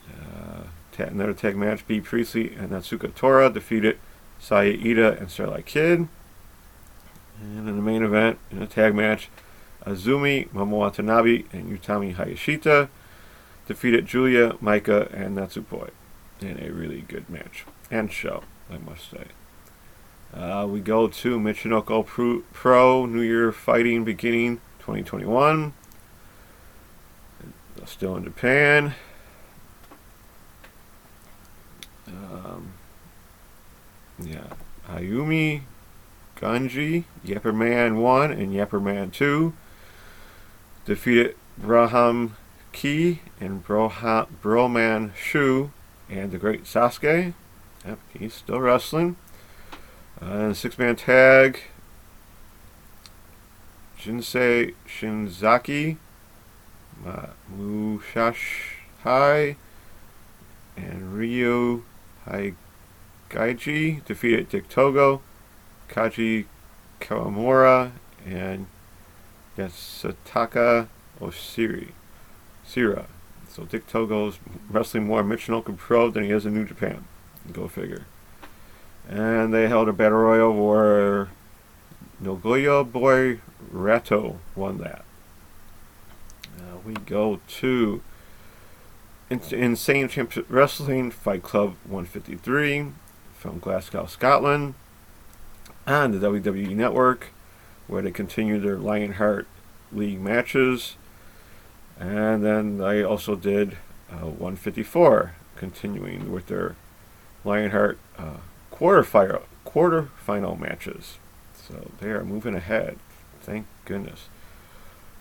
Uh, ta- another tag match, B. Priestley and Natsuko Tora defeated Saya and Starlight Kid. And in the main event, in a tag match, Azumi Momo Watanabe and Utami Hayashita defeated Julia, Maika, and Natsupoi in a really good match and show, I must say. Uh, we go to Michinoku Pro, Pro New Year Fighting beginning 2021. Still in Japan. Um, yeah, Ayumi, Ganji, Yapperman 1 and Yapperman 2 defeated Braham Ki and Broha, Broman Shu and the great Sasuke. Yep, he's still wrestling. Uh, and six man tag Jinsei Shinzaki, Mushashai, and Ryu Haigaiji defeated Dick Togo, Kaji Kawamura, and Yasutaka Osiri. Sira. So Dick Togo's wrestling more Michinoku Pro than he is in New Japan. Go figure. And they held a battle royal where Nogoya Boy Rato won that. Uh, we go to In- Insane Championship Wrestling Fight Club 153 from Glasgow, Scotland, on the WWE Network, where they continue their Lionheart League matches. And then I also did uh, 154, continuing with their Lionheart uh, quarterfinal quarterfinal matches. So they are moving ahead. Thank goodness.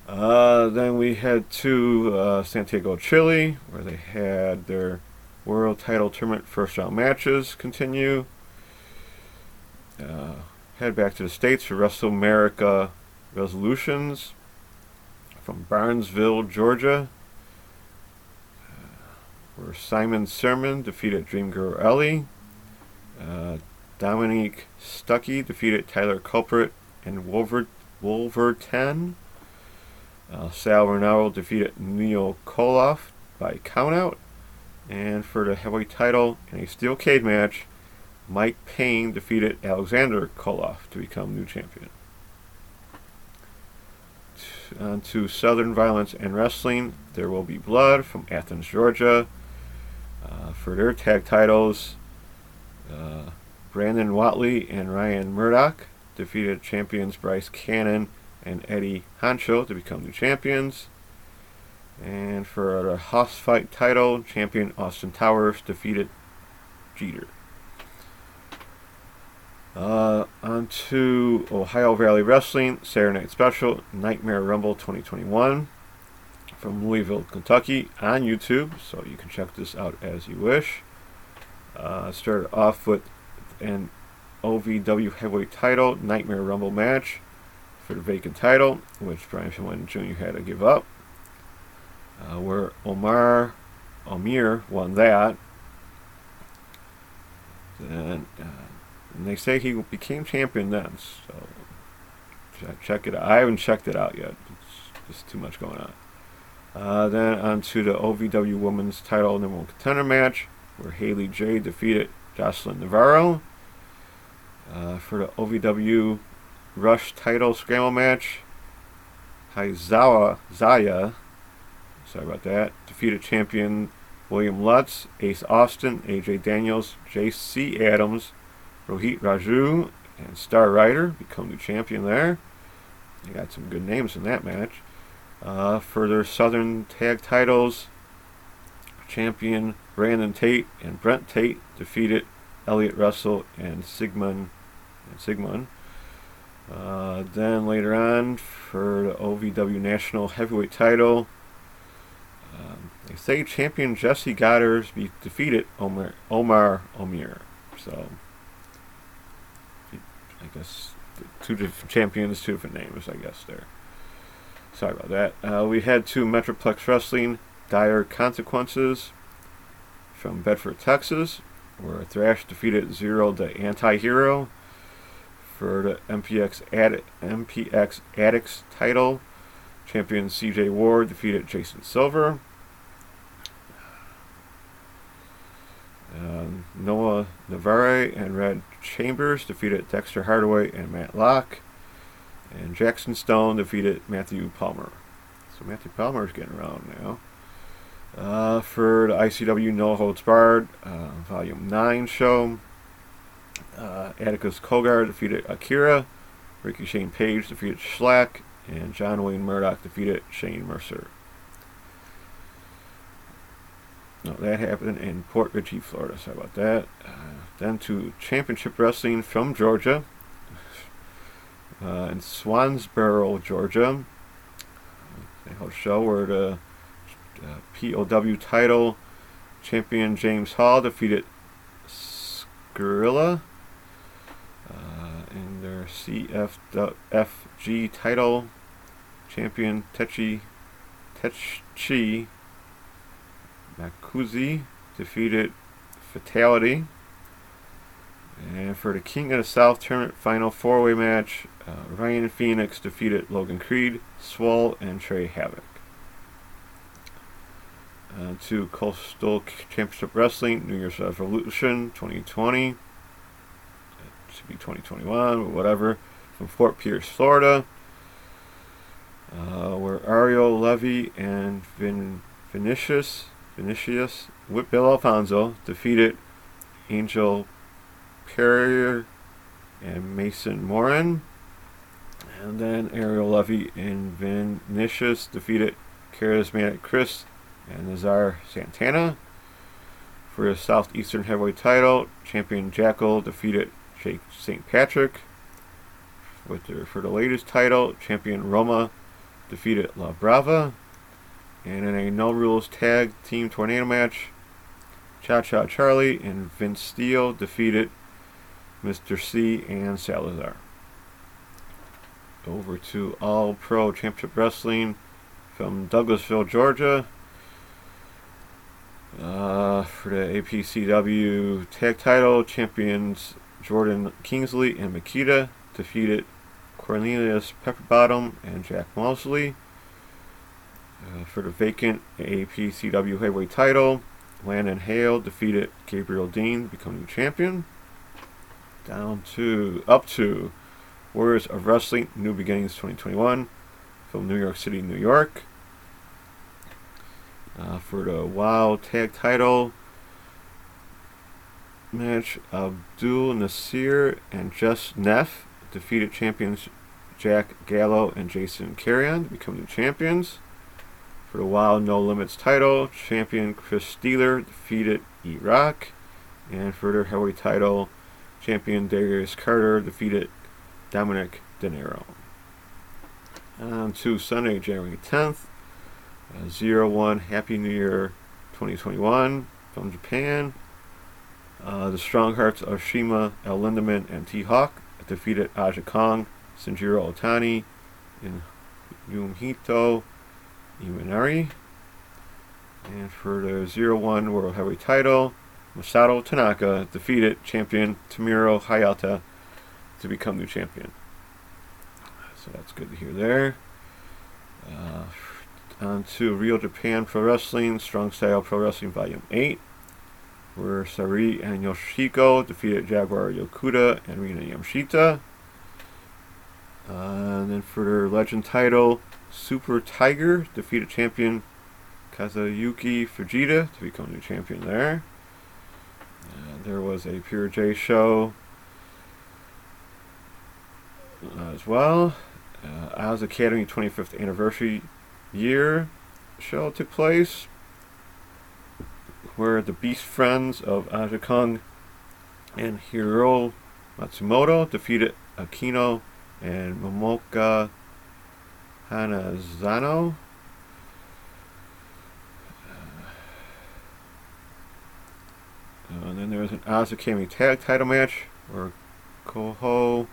Uh, then we head to uh, Santiago, Chile, where they had their world title tournament first round matches continue. Uh, head back to the States for Wrestle America Resolutions from Barnesville, Georgia, uh, where Simon Sermon defeated Dream Girl Ellie. Uh, Dominique Stuckey defeated Tyler Culprit and Wolver- Wolverton. Uh, Sal Ronaldo defeated Neil Koloff by countout. And for the heavyweight title in a steel cage match, Mike Payne defeated Alexander Koloff to become new champion. On to Southern Violence and Wrestling, There Will Be Blood from Athens, Georgia. Uh, for their tag titles, Brandon Watley and Ryan Murdoch defeated champions Bryce Cannon and Eddie Hancho to become new champions. And for the Hoss Fight title, champion Austin Towers defeated Jeter. Uh, on to Ohio Valley Wrestling, Saturday Night Special, Nightmare Rumble 2021 from Louisville, Kentucky on YouTube, so you can check this out as you wish. Uh, started off with an OVW heavyweight title Nightmare Rumble match for the vacant title, which Brian Pillman Jr. had to give up. Uh, where Omar Amir won that. And, uh, and they say he became champion then, so check, check it out. I haven't checked it out yet. It's just too much going on. Uh, then on to the OVW Women's Title Number One Contender match, where Haley J defeated Jocelyn Navarro. Uh, for the OVW Rush Title Scramble match, Haizawa Zaya, sorry about that, defeated champion William Lutz, Ace Austin, AJ Daniels, JC Adams, Rohit Raju, and Star Rider become the champion there. They got some good names in that match. Uh, for their Southern Tag titles, champion Brandon Tate and Brent Tate defeated Elliot Russell and Sigmund and Sigmund. Uh, then later on, for the OVW National Heavyweight title, um, they say champion Jesse Goddard defeated Omar Omar Omir. So I guess two different champions, two different names. I guess there. Sorry about that. Uh, we had two Metroplex Wrestling Dire Consequences from Bedford, Texas, where Thrash defeated Zero the Anti-Hero for the MPX Ad- MPX Addicts title. Champion CJ Ward defeated Jason Silver. Um, Noah Navarre and Red Chambers defeated Dexter Hardaway and Matt Locke. And Jackson Stone defeated Matthew Palmer. So Matthew Palmer is getting around now. Uh, for the ICW No Holds Barred uh, Volume 9 show, uh, Atticus Cogar defeated Akira. Ricky Shane Page defeated Schlack. And John Wayne Murdoch defeated Shane Mercer. No, that happened in Port Richey, Florida. Sorry about that. Uh, then to Championship Wrestling from Georgia. Uh, in Swansboro, Georgia. Held show where the uh, POW title champion James Hall defeated Skrilla uh, in their CFG title. Champion Techi Techi Makuzi defeated Fatality. And for the King of the South tournament final four-way match, uh, Ryan Phoenix defeated Logan Creed, Swole, and Trey Havoc. Uh, to Coastal Championship Wrestling, New Year's Revolution 2020. It should be 2021, or whatever. From Fort Pierce, Florida. Uh, where Ariel Levy and Vin Vinicius Vinicius with Bill Alfonso defeated Angel Perrier and Mason Morin. And then Ariel Levy and Vinicius defeated Charismatic Chris and Nazar Santana. For the Southeastern Heavyweight title, champion Jackal defeated Jake St. Patrick. With for the latest title, champion Roma defeated La Brava. And in a no rules tag team tornado match, Cha Cha Charlie and Vince Steele defeated Mr. C and Salazar. Over to All Pro Championship Wrestling from Douglasville, Georgia. Uh, for the APCW tag title, champions Jordan Kingsley and Makita defeated Cornelius Pepperbottom and Jack Mosley. Uh, for the vacant APCW heavyweight title, Landon Hale defeated Gabriel Dean, becoming champion. Down to up to Warriors of Wrestling New Beginnings 2021 from New York City, New York. Uh, for the WoW tag title match, Abdul Nasir and Just Neff defeated champions Jack Gallo and Jason Carrion to become the champions. For the WoW No Limits title, champion Chris Steeler defeated E-Rock. And for their heavyweight title, champion Darius Carter defeated Dominic De Niro. On to Sunday, January 10th, 0 1 Happy New Year 2021 from Japan. Uh, the Strong Hearts of Shima, El Lindaman, and T Hawk defeated Aja Kong, Sanjiro Otani, and Yumehito Imanari. And for the Zero One World Heavyweight title, Masato Tanaka defeated champion Tamiro Hayata to become new champion. So that's good to hear there. Uh, on to Real Japan Pro Wrestling, Strong Style Pro Wrestling Volume 8, where Sari and Yoshiko defeated Jaguar Yokota and Rina Yamashita. Uh, and then for their legend title, Super Tiger defeated champion Kazuyuki Fujita to become new champion there. Uh, there was a Pure J show uh, as well. Uh, Oz Academy 25th anniversary year shall take place where the Beast Friends of Aja Kong and Hiro Matsumoto defeated Akino and Momoka Hanazono. Uh, and then there was an Oz tag title match where Koho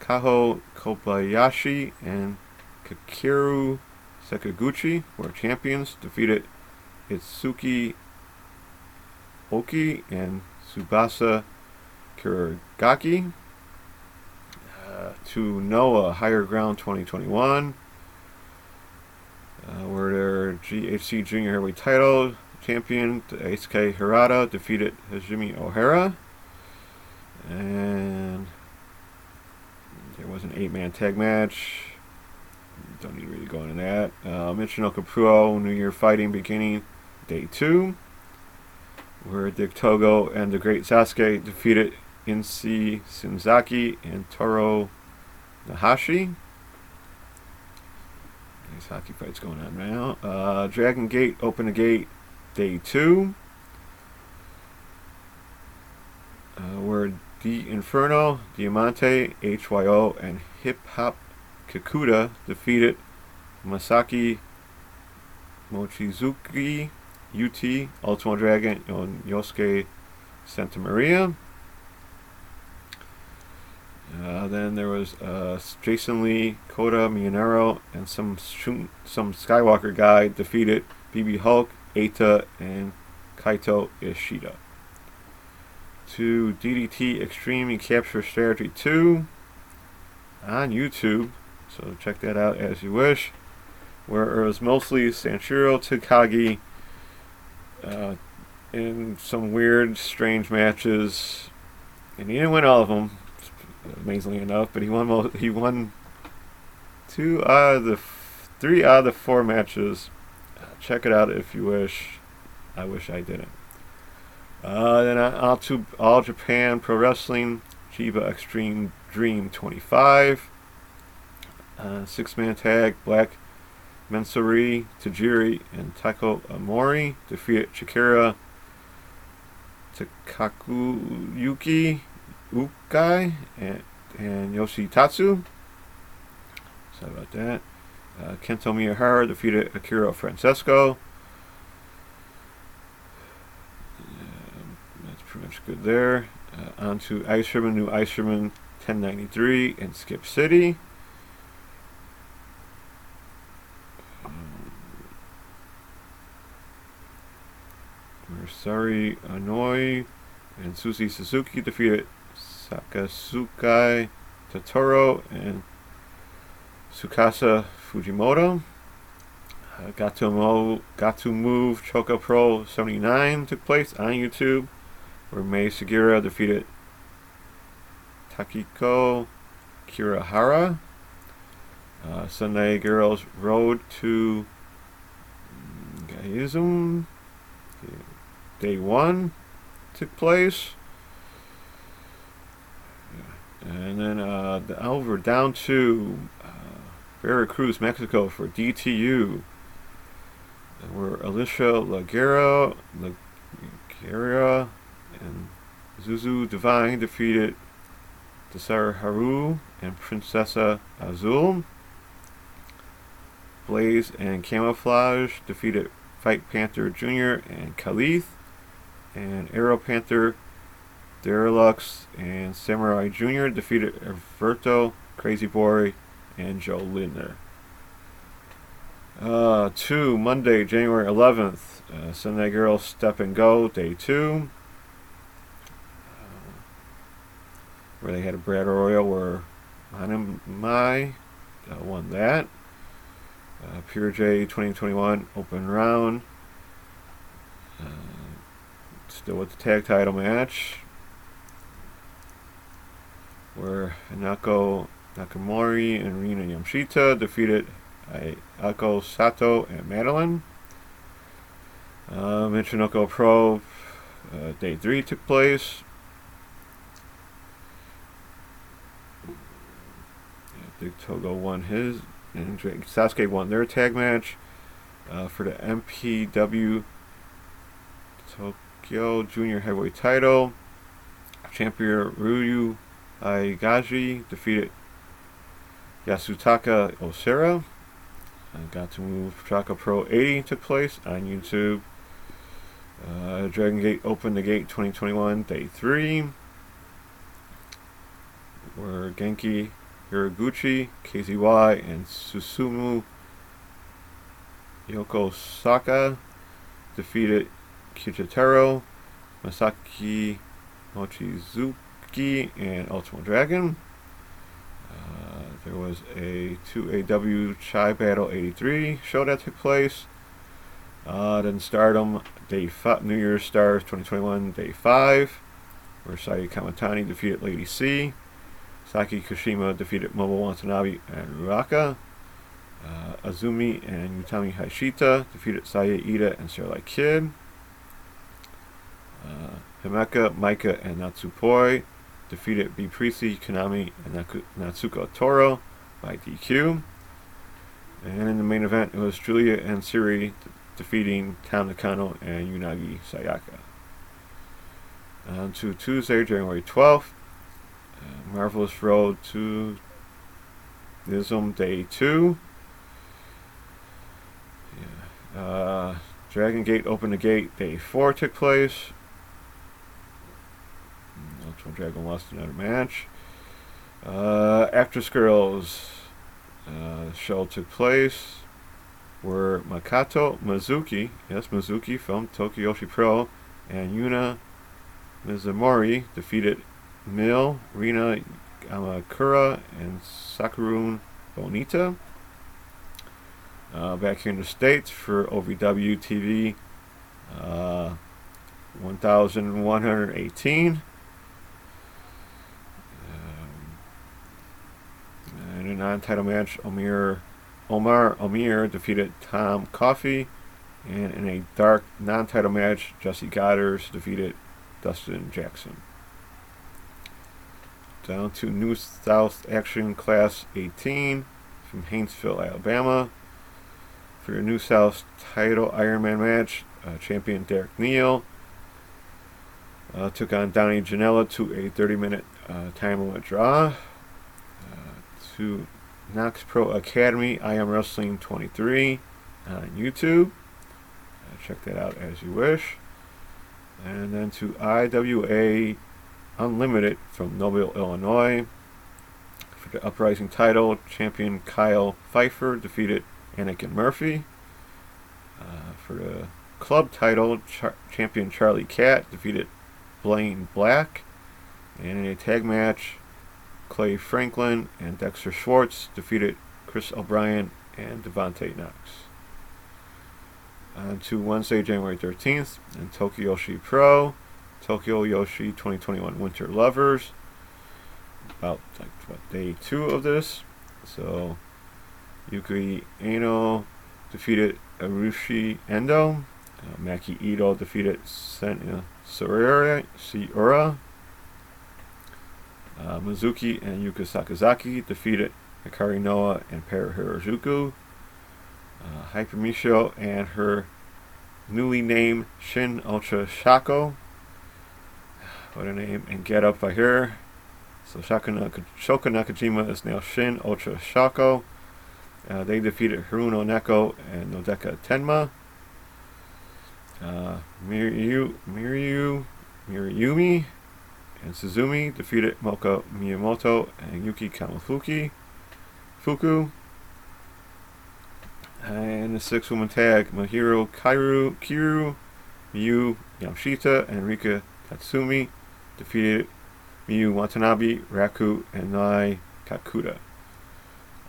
Kaho Kobayashi and Kakeru Sakaguchi were champions, defeated Itsuki Oki and Tsubasa Kirigaki. Uh, to Noah Higher Ground 2021, uh, where their GHC Junior Heavyweight title champion Aisuke Hirata defeated Hajime Ohara. And there was an eight man tag match. Don't need to really go into that. Uh, Michinoku Pro New Year Fighting beginning day two, where Dick Togo and the Great Sasuke defeated Insi Shinzaki and Toro Nahashi. These hockey fights going on now. Uh, Dragon Gate Open the Gate day two, uh, where the Inferno, Diamante, HYO, and Hip Hop Kikuta defeated Masaki Mochizuki, UT, Ultimo Dragon, and Yosuke Santa Maria. Uh, then there was uh, Jason Lee, Kota Mionero, and some shun- some Skywalker guy defeated BB Hulk, Eita, and Kaito Ishida. To DDT Extreme Capture Strategy 2 on YouTube, so check that out as you wish. Where it was mostly Sanshiro Takagi uh, in some weird, strange matches, and he didn't win all of them, amazingly enough. But he won. Mo- he won two out of the f- three out of the four matches. Uh, check it out if you wish. I wish I didn't. Uh, then on to All Japan Pro Wrestling, Chiba Extreme Dream 25. Uh, six man tag, Black Mensuri, Tajiri, and Taiko Amori defeated Chikara Takakuyuki Ukai and, and Yoshitatsu. Sorry about that. Uh, Kento Miyahara defeated Akira Francesco. Um, that's pretty much good there. Uh, on to Ice Sherman, new Ice Sherman 1093 in Skip City. Marsari Anoi and Susie Suzuki defeated Sakasukai Totoro and Tsukasa Fujimoto. Uh, got move. Choco Pro 79 took place on YouTube, where Mei Sugira defeated Takiko Kirahara. Uh, Sunday Girls Road to Gaizum. Day one took place. And then uh, over down to uh, Veracruz, Mexico for DTU. Where Alicia Laguerra, Laguerra and Zuzu Divine defeated Desire Haru and Princessa Azul. Blaze and Camouflage defeated Fight Panther Jr. and Khalith. And Arrow Panther, Derelux, and Samurai Jr. defeated Alberto, Crazy Boy, and Joe Lindner. Uh, two, Monday, January 11th, uh, Sunday Girl Step and Go, day two. Uh, where they had a Brad Royal where Hanamai uh, won that. Uh, Pure J 2021 open round. Uh, still with the tag title match. Where Hanako Nakamori and Rina Yamashita defeated Ako Sato and Madeline. Uh, Michinoku Pro uh, Day 3 took place. Big Togo won his, and Sasuke won their tag match uh, for the MPW Tokyo Junior Heavyweight title. Champion Ryu Aigaji defeated Yasutaka Osera. I got to move Choco Pro 80 took place on YouTube. Uh, Dragon Gate opened the gate 2021 day 3. Where Genki Horiguchi, KZY, and Susumu Yokosuka defeated Kichitaro, Masaki Mochizuki, and Ultimate Dragon. Uh, there was a 2AW Chai Battle 83 show that took place. Uh, then Stardom Day five, New Year's Stars 2021 Day 5, where Saya Kamitani defeated Lady C. Saki Kashima defeated Momo Watanabe and Ruaka. Uh, Azumi and Utami Hashita defeated Saya Ida and Starlight Kid. Uh, Himeka, Maika, and Natsupoi defeated B. Priestley, Konami, and Natsuko Tora by DQ. And in the main event, it was Julia and Siri de- defeating Tam Nakano and Unagi Sayaka. On to Tuesday, January 12th, uh, Marvelous Road to Nism Day 2. Yeah. Uh, Dragon Gate Open the Gate Day 4 took place. Dragon lost another match. Uh, Girls uh, show took place where Makato Mizuki, yes, Mizuki from Tokyo Joshi Pro, and Yuna Mizumori defeated Mil, Rina Amakura, and Sakurun Bonita. Uh, back here in the States for OVW TV uh, 1118. Um, in a non-title match, Omir, Omar Omir defeated Tom Coffey, and in a dark non-title match, Jesse Goddard defeated Dustin Jackson. Down to New South Action Class 18 from Haynesville, Alabama. For your New South title Ironman match, uh, champion Derek Neal uh, took on Donnie Janela to a 30 minute uh, time limit draw. To Knox Pro Academy, I Am Wrestling 23 on YouTube. Uh, check that out as you wish. And then to IWA Unlimited from Mobile, Illinois. For the Uprising title, champion Kyle Pfeiffer defeated Anakin Murphy. Uh, for the club title, Char- champion Charlie Cat defeated Blaine Black. And in a tag match, Clay Franklin and Dexter Schwartz defeated Chris O'Brien and Devontae Knox. On to Wednesday, January 13th, in Tokyo Joshi Pro, Tokyo Joshi 2021 Winter Lovers. About like what, day two of this. So, Yuki Aino defeated Arushi Endo. Uh, Maki Ito defeated Senya Siora. Uh, Mizuki and Yuka Sakazaki defeated Hikari Noah and Para Hirajuku. Uh, and her newly named Shin Ultra Shako. What a name and get up by her. So Shaka Shoka Nakajima is now Shin Ultra Shako. Uh, they defeated Haruno Neko and Nodoka Tenma. Uh, Miryu, Miryu, Miryumi and Suzumi defeated Moka Miyamoto and Yuki Kamafuki. Fuku. And the six woman tag, Mahiro Kairu, Kiru, Miyu Yamashita, and Rika Tatsumi defeated Miyu Watanabe, Raku, and Nai Kakuta.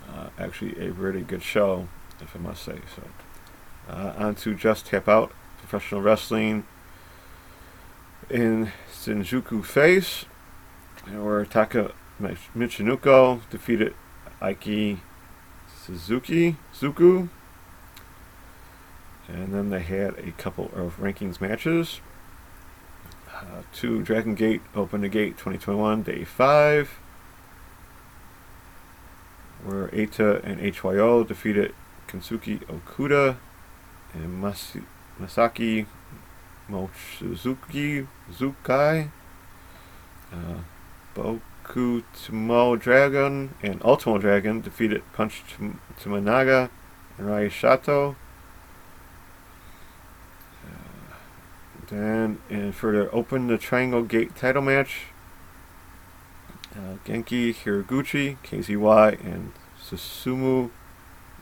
Uh, actually, a really good show, if I must say so. Uh, on to Just Tap Out, professional wrestling in Shinjuku Face, where Taka Michinoku defeated Aiki Suzuki, Zuku. And then they had a couple of rankings matches. Uh, to Dragon Gate Open the Gate 2021, Day 5, where Eita and HYO defeated Kensuke Okuda and Masi- Masaki Mochizuki Zukai. Uh, Boku Tomo Dragon and Ultimo Dragon defeated Punch Timanaga and Rai Shato. Uh, then, and for the Open the Triangle Gate title match, uh, Genki Horiguchi, KZY, and Susumu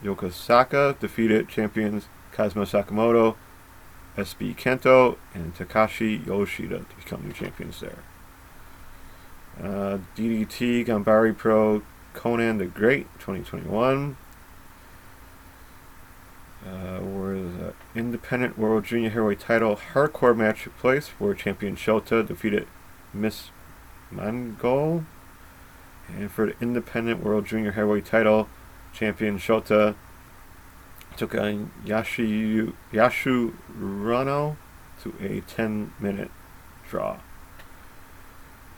Yokosuka defeated champions Kazuma Sakamoto, SB Kento, and Takashi Yoshida to become new champions there. Uh, DDT Gambari Pro Conan the Great 2021. Uh, where the Independent World Junior Heavyweight Title hardcore match took place where champion Shota defeated Miss Mongol. And for the Independent World Junior Heavyweight Title, champion Shota took on Yashi, Yashu Rano to a 10 minute draw.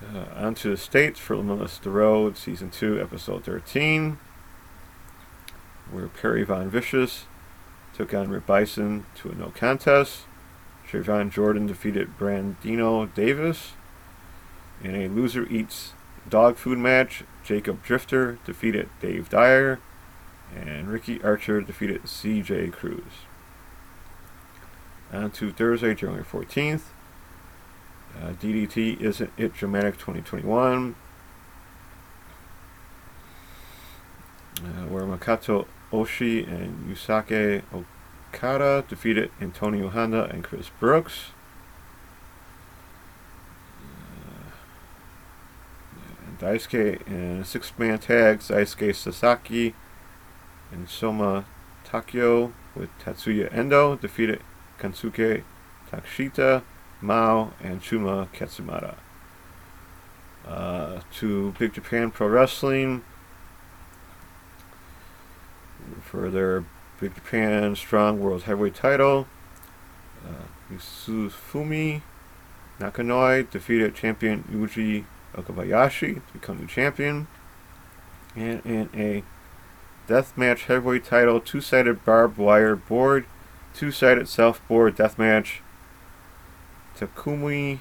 Uh, on to the States for Limitless the Road, Season 2, Episode 13, where Perry Von Vicious took on Rip Bison to a no contest. Trayvon Jordan defeated Brandino Davis. In a loser eats dog food match, Jacob Drifter defeated Dave Dyer. And Ricky Archer defeated CJ Cruz. On to Thursday, January 14th. Uh, DDT Isn't It Dramatic 2021. Uh, where Makato Oshi and Yusake Okada defeated Antonio Honda and Chris Brooks. Uh, and Daisuke in a six-man tag, Daisuke Sasaki and Soma Takio with Tatsuya Endo defeated Kansuke Takshita, Mao, and Chuma Katsumata. Uh, to Big Japan Pro Wrestling for their Big Japan Strong World Heavyweight title. Uh, Yusufumi Nakanoi defeated champion Yuji Okabayashi to become the champion. And in a deathmatch heavyweight title, two-sided barbed wire board, two-sided self-board deathmatch, Takumi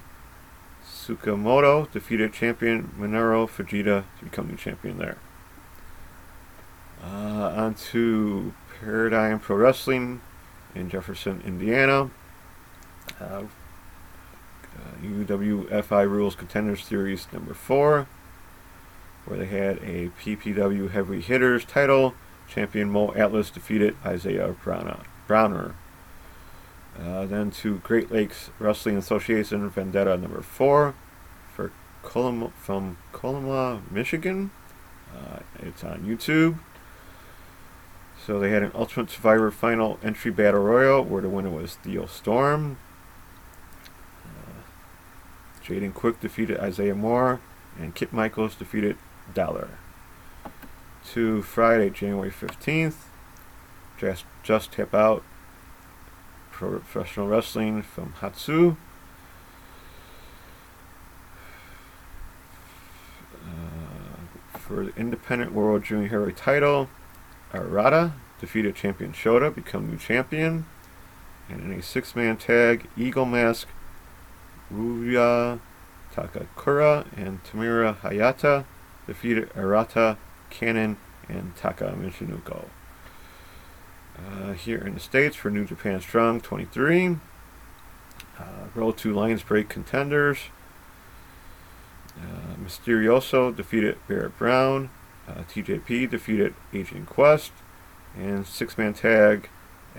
Tsukamoto defeated champion Minoru Fujita to become the champion there. Uh, on to Paradigm Pro Wrestling in Jefferson, Indiana. Uh, uh, UWFI Rules Contenders Series number four, where they had a PPW Heavy Hitters title. Champion Mo Atlas defeated Isaiah Browner. Uh, then to Great Lakes Wrestling Association Vendetta number four for Colum- from Colima, Michigan. Uh, it's on YouTube. So they had an Ultimate Survivor Final Entry Battle Royal where the winner was Theo Storm. Uh, Jaden Quick defeated Isaiah Moore, and Kit Michaels defeated Dollar. To Friday, January 15th, Just, Just Tap Out Professional Wrestling from Hatsu. Uh, for the Independent World Junior Heavyweight title, Arata defeated champion Shota, become new champion. And in a six-man tag, Eagle Mask, Ruya Takakura and Tamira Hayata defeated Arata, Cannon, and Taka Michinoku. Uh, here in the States for New Japan Strong 23. Uh, Roll 2 Lions Break contenders. Uh, Mysterioso defeated Barrett Brown. Uh, TJP defeated Adrian Quest. And six man tag,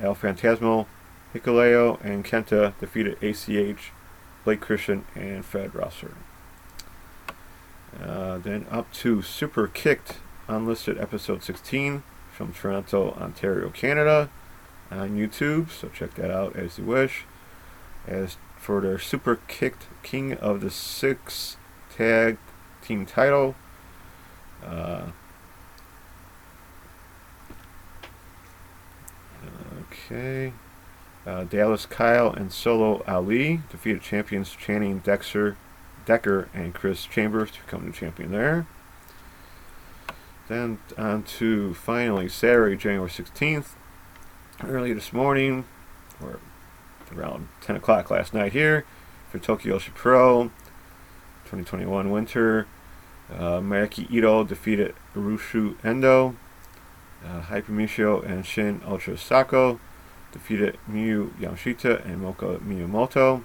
El Phantasmo, Hikuleo, and Kenta defeated ACH, Blake Christian, and Fred Rosser. Uh, then up to Super Kicked, unlisted episode 16 from Toronto, Ontario, Canada on YouTube, so check that out as you wish. As for their Super Kicked King of the Six tag team title, uh, okay. Uh, Dallas Kyle and Solo Ali defeated champions Channing Dexter, Decker and Chris Chambers to become the champion there. Then on to finally Saturday, January 16th. Early this morning, or around 10 o'clock last night here, for Tokyo Pro 2021 Winter. Uh, Maki Itoh defeated Urushu Endo. Uh, and Shin Ultra Sako defeated Miyu Yamashita and Moka Miyamoto.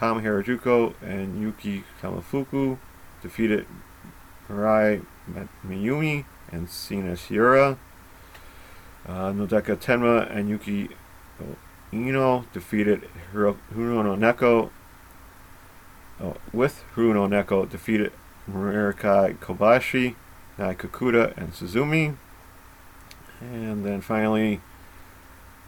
Pom Harajuku and Yuki Kamifuku defeated Mirai Maiumi and Sina Shiura. Uh, Nodoka Tenma and Yuki Aino defeated Hiro- Neko. Oh, with Hirono Neko defeated Marika Kobashi, Nai Kakuda, and Suzumi. And then finally,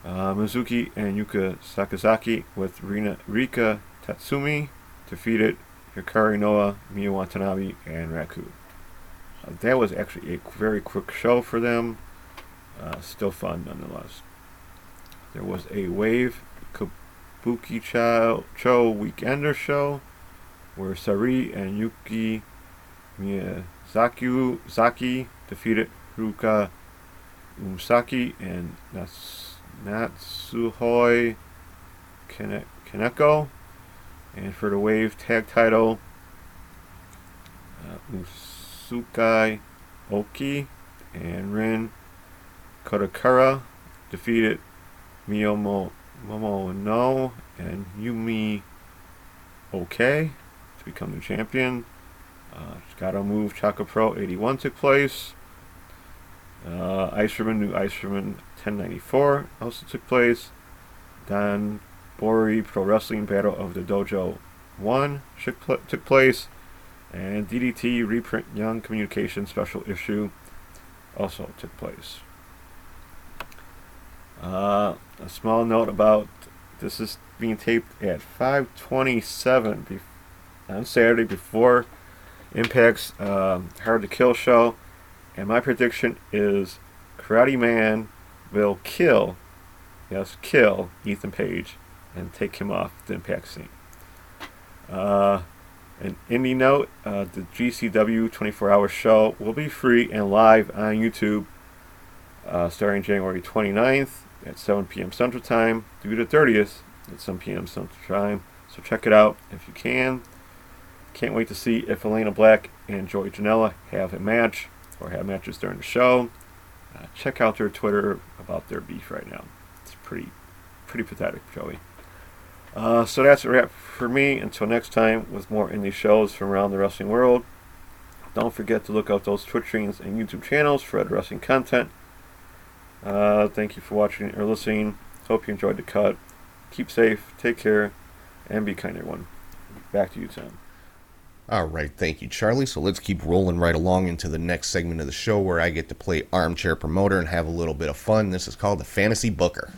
uh, Mizuki and Yuka Sakazaki with Rina, Rika Tatsumi defeated Hikari Noa, Miyu Watanabe, and Raku. Uh, that was actually a very quick show for them. Uh, still fun nonetheless. There was a Wave Kabuki Cho, Cho Weekender show where Sari and Yuki Miyazaki Zaki defeated Ruka Umsaki and Nats, Natsuhoi Kane, Kaneko. And for the Wave tag title, uh, Usukai Oki and Rin Kadokura defeated Miyomo Momo No and Yumi OK to become the champion. Uh, Gatoh Move Choco Pro 81 took place. Uh, Iceman, New Iceman 1094 also took place. Don Bori Pro Wrestling Battle of the Dojo 1 took pl- took place. And DDT Reprint Young Communication Special Issue also took place. Uh, a small note about this is being taped at 5:27 be- on Saturday before Impact's uh, Hard to Kill show, and my prediction is Karate Man will kill, yes, kill Ethan Page and take him off the Impact scene. Uh, an indie note: uh, the GCW 24-hour show will be free and live on YouTube uh, starting January 29th at 7 p.m. Central Time through the 30th at 7 p.m. Central Time. So check it out if you can. Can't wait to see if Elena Black and Joey Janela have a match or have matches during the show. Uh, check out their Twitter about their beef right now. It's pretty, pretty pathetic, Joey. Uh, so that's a wrap for me. Until next time, with more indie shows from around the wrestling world. Don't forget to look out those Twitch streams and YouTube channels for other wrestling content. Uh, thank you for watching or listening. Hope you enjoyed the cut. Keep safe, take care, and be kind, everyone. Back to you, Tim. All right, thank you, Charlie. So let's keep rolling right along into the next segment of the show where I get to play armchair promoter and have a little bit of fun. This is called the Fantasy Booker.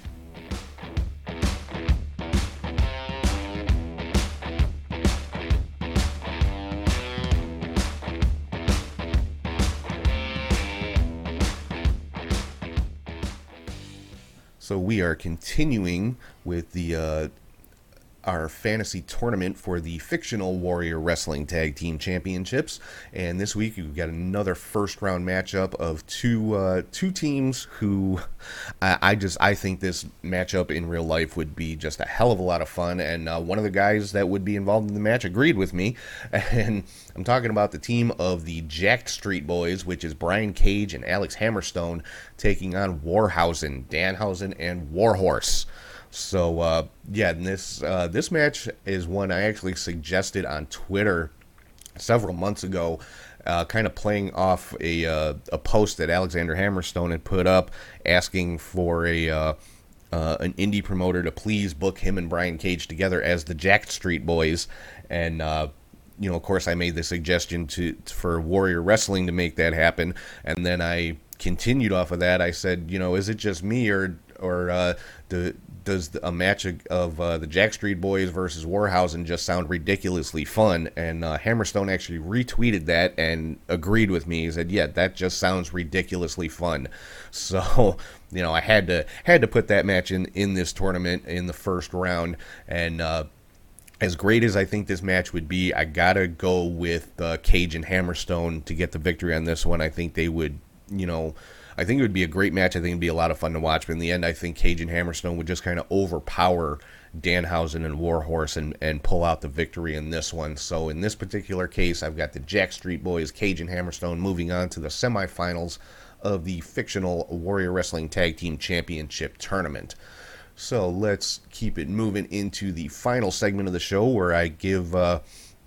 So we are continuing with the uh, our fantasy tournament for the fictional Warrior Wrestling Tag Team Championships. And this week we've got another first round matchup of two uh, two teams who [laughs] I, I, just I think this matchup in real life would be just a hell of a lot of fun. And uh, one of the guys that would be involved in the match agreed with me. [laughs] And I'm talking about the team of the Jacked Street Boys, which is Brian Cage and Alex Hammerstone taking on Warhausen, Danhausen, and Warhorse. So uh, yeah, this uh, this match is one I actually suggested on Twitter several months ago, uh, kind of playing off a uh, a post that Alexander Hammerstone had put up asking for a uh, uh, an indie promoter to please book him and Brian Cage together as the Jacked Street Boys, and you know, of course, I made the suggestion to for Warrior Wrestling to make that happen, and then I continued off of that. I said, you know, is it just me or or uh, the, does a match of uh, the Jack Street Boys versus Warhausen just sound ridiculously fun? And uh, Hammerstone actually retweeted that and agreed with me. He said, "Yeah, that just sounds ridiculously fun." [laughs] So, you know, I had to had to put that match in in this tournament in the first round, and uh, as great as I think this match would be, I gotta go with uh, Cage and Hammerstone to get the victory on this one. I think they would, you know, I think it would be a great match. I think it'd be a lot of fun to watch. But in the end, I think Cage and Hammerstone would just kind of overpower Danhausen and Warhorse and, and pull out the victory in this one. So in this particular case, I've got the Jack Street Boys, Cage and Hammerstone, moving on to the semifinals of the fictional Warrior Wrestling Tag Team Championship tournament. So let's keep it moving into the final segment of the show where I give. Uh,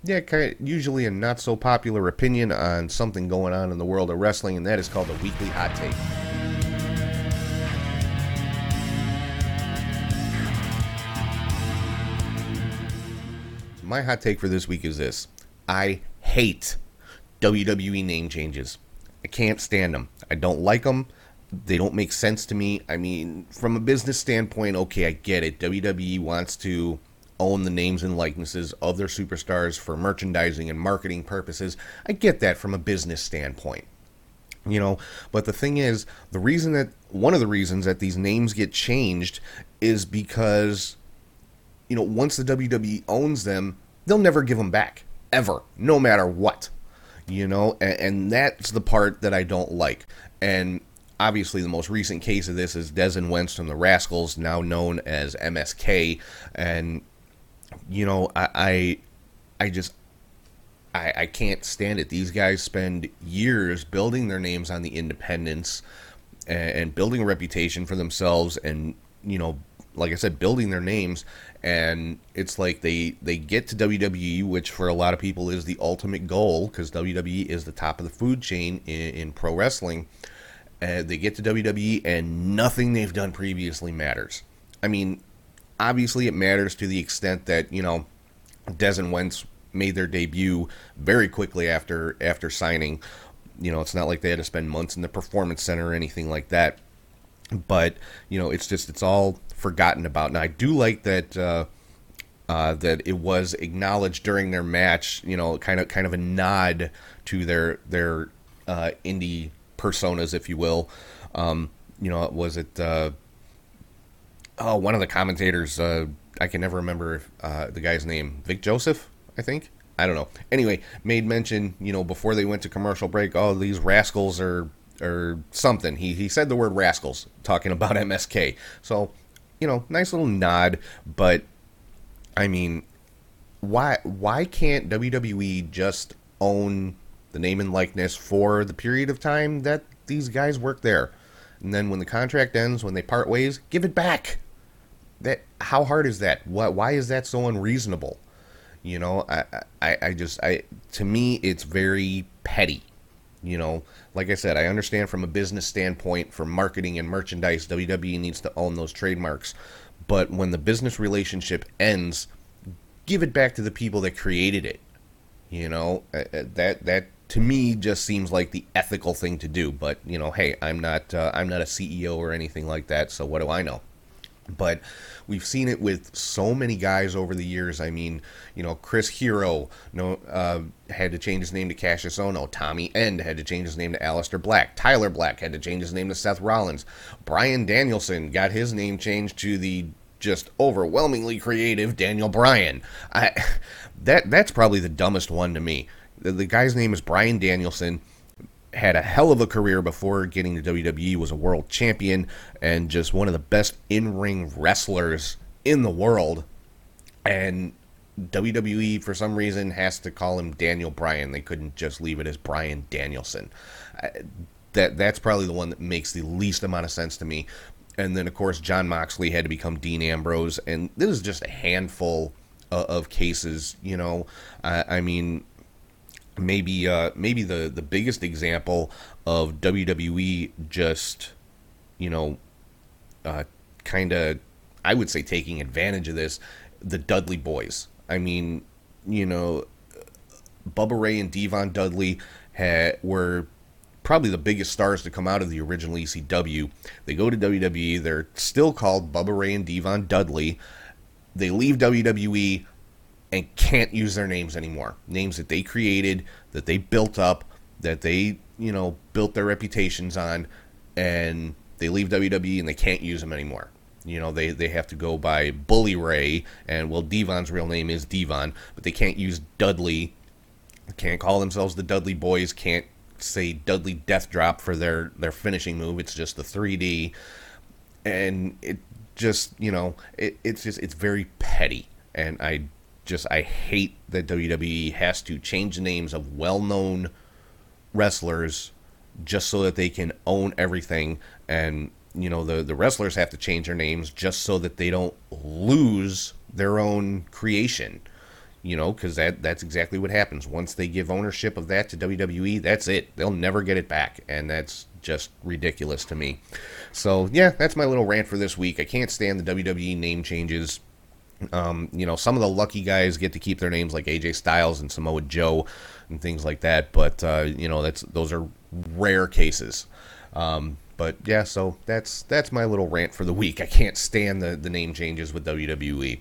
yeah, kind of usually a not so popular opinion on something going on in the world of wrestling, and that is called the weekly hot take. My hot take for this week is this I hate WWE name changes. I can't stand them. I don't like them. They don't make sense to me. I mean, from a business standpoint, okay, I get it. WWE wants to own the names and likenesses of their superstars for merchandising and marketing purposes. I get that from a business standpoint. You know, but the thing is, the reason that one of the reasons that these names get changed is because you know, once the WWE owns them, they'll never give them back ever, no matter what. You know, and, and that's the part that I don't like. And obviously the most recent case of this is Dez and Wentz from the Rascals, now known as MSK, and you know, I, I, I just, I, I can't stand it. These guys spend years building their names on the independents and, and building a reputation for themselves, and you know, like I said, building their names. And it's like they they get to WWE, which for a lot of people is the ultimate goal, because WWE is the top of the food chain in, in pro wrestling. And they get to WWE, and nothing they've done previously matters. I mean, obviously it matters to the extent that you know Dez and Wentz made their debut very quickly after after signing. You know, it's not like they had to spend months in the performance center or anything like that. But you know, it's just it's all forgotten about. And I do like that uh, uh, that it was acknowledged during their match. You know, kind of kind of a nod to their their uh, indie personas, if you will. Um, you know, was it? Oh, one of the commentators, uh, I can never remember uh, the guy's name, Vic Joseph, I think. I don't know. Anyway, made mention, you know, before they went to commercial break, oh, these rascals are or something. He he said the word rascals talking [laughs] about MSK. So, you know, nice little nod, but I mean, why why can't WWE just own the name and likeness for the period of time that these guys work there? And then when the contract ends, when they part ways, give it back. That how hard is that? Why why is that so unreasonable? You know, I, I, I just I to me it's very petty. You know, like I said, I understand from a business standpoint, for marketing and merchandise, WWE needs to own those trademarks. But when the business relationship ends, give it back to the people that created it. You know, uh, uh, that that to me just seems like the ethical thing to do. But you know, hey, I'm not uh, I'm not a CEO or anything like that, so what do I know? But we've seen it with so many guys over the years. I mean, you know, Chris Hero no, uh, had to change his name to Kassius Ohno. Tommy End had to change his name to Aleister Black. Tyler Black had to change his name to Seth Rollins. Bryan Danielson got his name changed to the just overwhelmingly creative Daniel Bryan. I, [laughs] that that's probably the dumbest one to me. The, the guy's name is Bryan Danielson had a hell of a career before getting to WWE, was a world champion and just one of the best in-ring wrestlers in the world. And WWE for some reason has to call him Daniel Bryan. They couldn't just leave it as Bryan Danielson. That that's probably the one that makes the least amount of sense to me. And then of course Jon Moxley had to become Dean Ambrose, and this is just a handful of, of cases. You know, I mean, maybe uh, maybe the the biggest example of WWE just you know uh, kind of I would say taking advantage of this the Dudley boys. I mean, you know, Bubba Ray and D-Von Dudley had were probably the biggest stars to come out of the original ECW. They go to WWE. They're still called Bubba Ray and D-Von Dudley. They leave WWE and can't use their names anymore. Names that they created, that they built up, that they, you know, built their reputations on, and they leave WWE and they can't use them anymore. You know, they, they have to go by Bully Ray, and well, D-Von's real name is D-Von, but they can't use Dudley. Can't call themselves the Dudley Boys. Can't say Dudley Death Drop for their their finishing move. It's just the 3D, and it just you know it, it's just it's very petty, and I just I hate that WWE has to change the names of well-known wrestlers just so that they can own everything. And you know the the wrestlers have to change their names just so that they don't lose their own creation you know because that that's exactly what happens. Once they give ownership of that to WWE that's it. They'll never get it back. And that's just ridiculous to me. So yeah that's my little rant for this week. I can't stand the WWE name changes um, you know, some of the lucky guys get to keep their names like AJ Styles and Samoa Joe and things like that, but uh, you know, that's those are rare cases. Um, but yeah, so that's that's my little rant for the week. I can't stand the the name changes with WWE.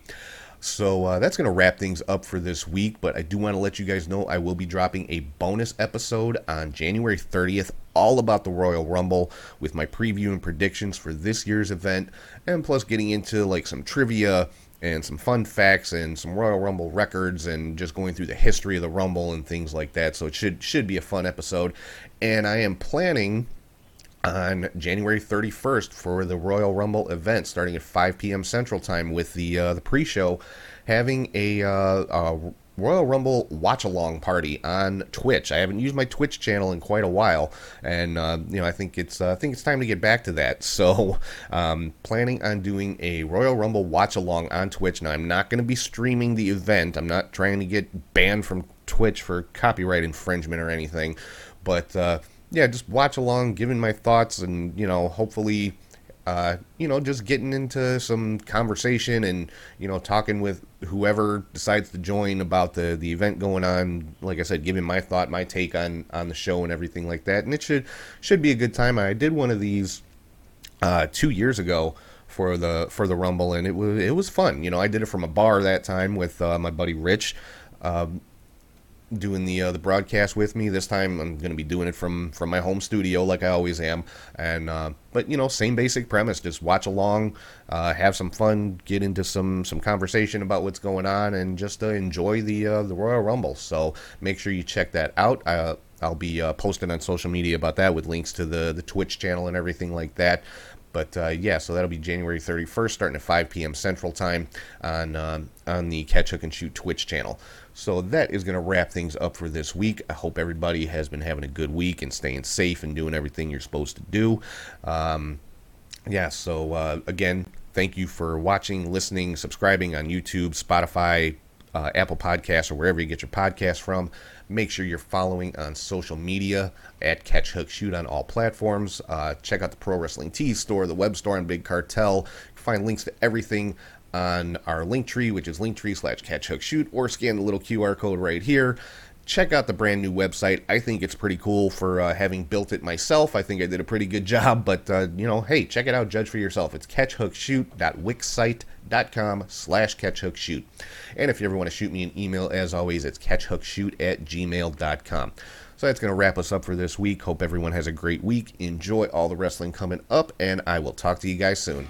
So uh, that's going to wrap things up for this week, but I do want to let you guys know I will be dropping a bonus episode on January 30th, all about the Royal Rumble, with my preview and predictions for this year's event, and plus getting into like some trivia and some fun facts and some Royal Rumble records and just going through the history of the Rumble and things like that. So it should should be a fun episode. And I am planning on January 31st for the Royal Rumble event starting at 5 p.m. Central Time with the uh, the pre-show having a, uh, a Royal Rumble watch along party on Twitch. I haven't used my Twitch channel in quite a while, and uh, you know I think it's uh, I think it's time to get back to that. [laughs] So, um, planning on doing a Royal Rumble watch along on Twitch. Now I'm not going to be streaming the event. I'm not trying to get banned from Twitch for copyright infringement or anything, but uh, yeah, just watch along, giving my thoughts, and you know hopefully uh, you know, just getting into some conversation and you know talking with whoever decides to join about the the event going on. Like I said, giving my thought, my take on on the show and everything like that. And it should should be a good time. I did one of these uh, two years ago for the for the Rumble, and it was it was fun. You know, I did it from a bar that time with uh, my buddy Rich. Um, doing the uh, the broadcast with me. This time I'm going to be doing it from from my home studio like I always am. And uh, but you know, same basic premise. Just watch along, uh, have some fun, get into some some conversation about what's going on, and just uh, enjoy the uh, the Royal Rumble. So make sure you check that out. Uh, I'll be posting on social media about that with links to the the Twitch channel and everything like that. But uh, yeah, so that'll be January 31st, starting at 5 p.m. Central Time on on the Catch Hook and Shoot Twitch channel. So that is going to wrap things up for this week. I hope everybody has been having a good week and staying safe and doing everything you're supposed to do. Um, yeah, so uh, again, thank you for watching, listening, subscribing on YouTube, Spotify, uh, Apple Podcasts, or wherever you get your podcasts from. Make sure you're following on social media at Catch Hook Shoot on all platforms. Uh, check out the Pro Wrestling Tees store, the web store, and Big Cartel. Find links to everything on our link tree, which is linktree slash catch hook shoot, or scan the little QR code right here. Check out the brand new website. I think it's pretty cool for uh, having built it myself. I think I did a pretty good [laughs] job, but uh, you know, hey, check it out, judge for yourself. It's catchhookshoot.wixsite.com slash catchhookshoot. And if you ever want to shoot me an email, as always, it's catchhookshoot at gmail.com. So that's going to wrap us up for this week. Hope everyone has a great week. Enjoy all the wrestling coming up, and I will talk to you guys soon.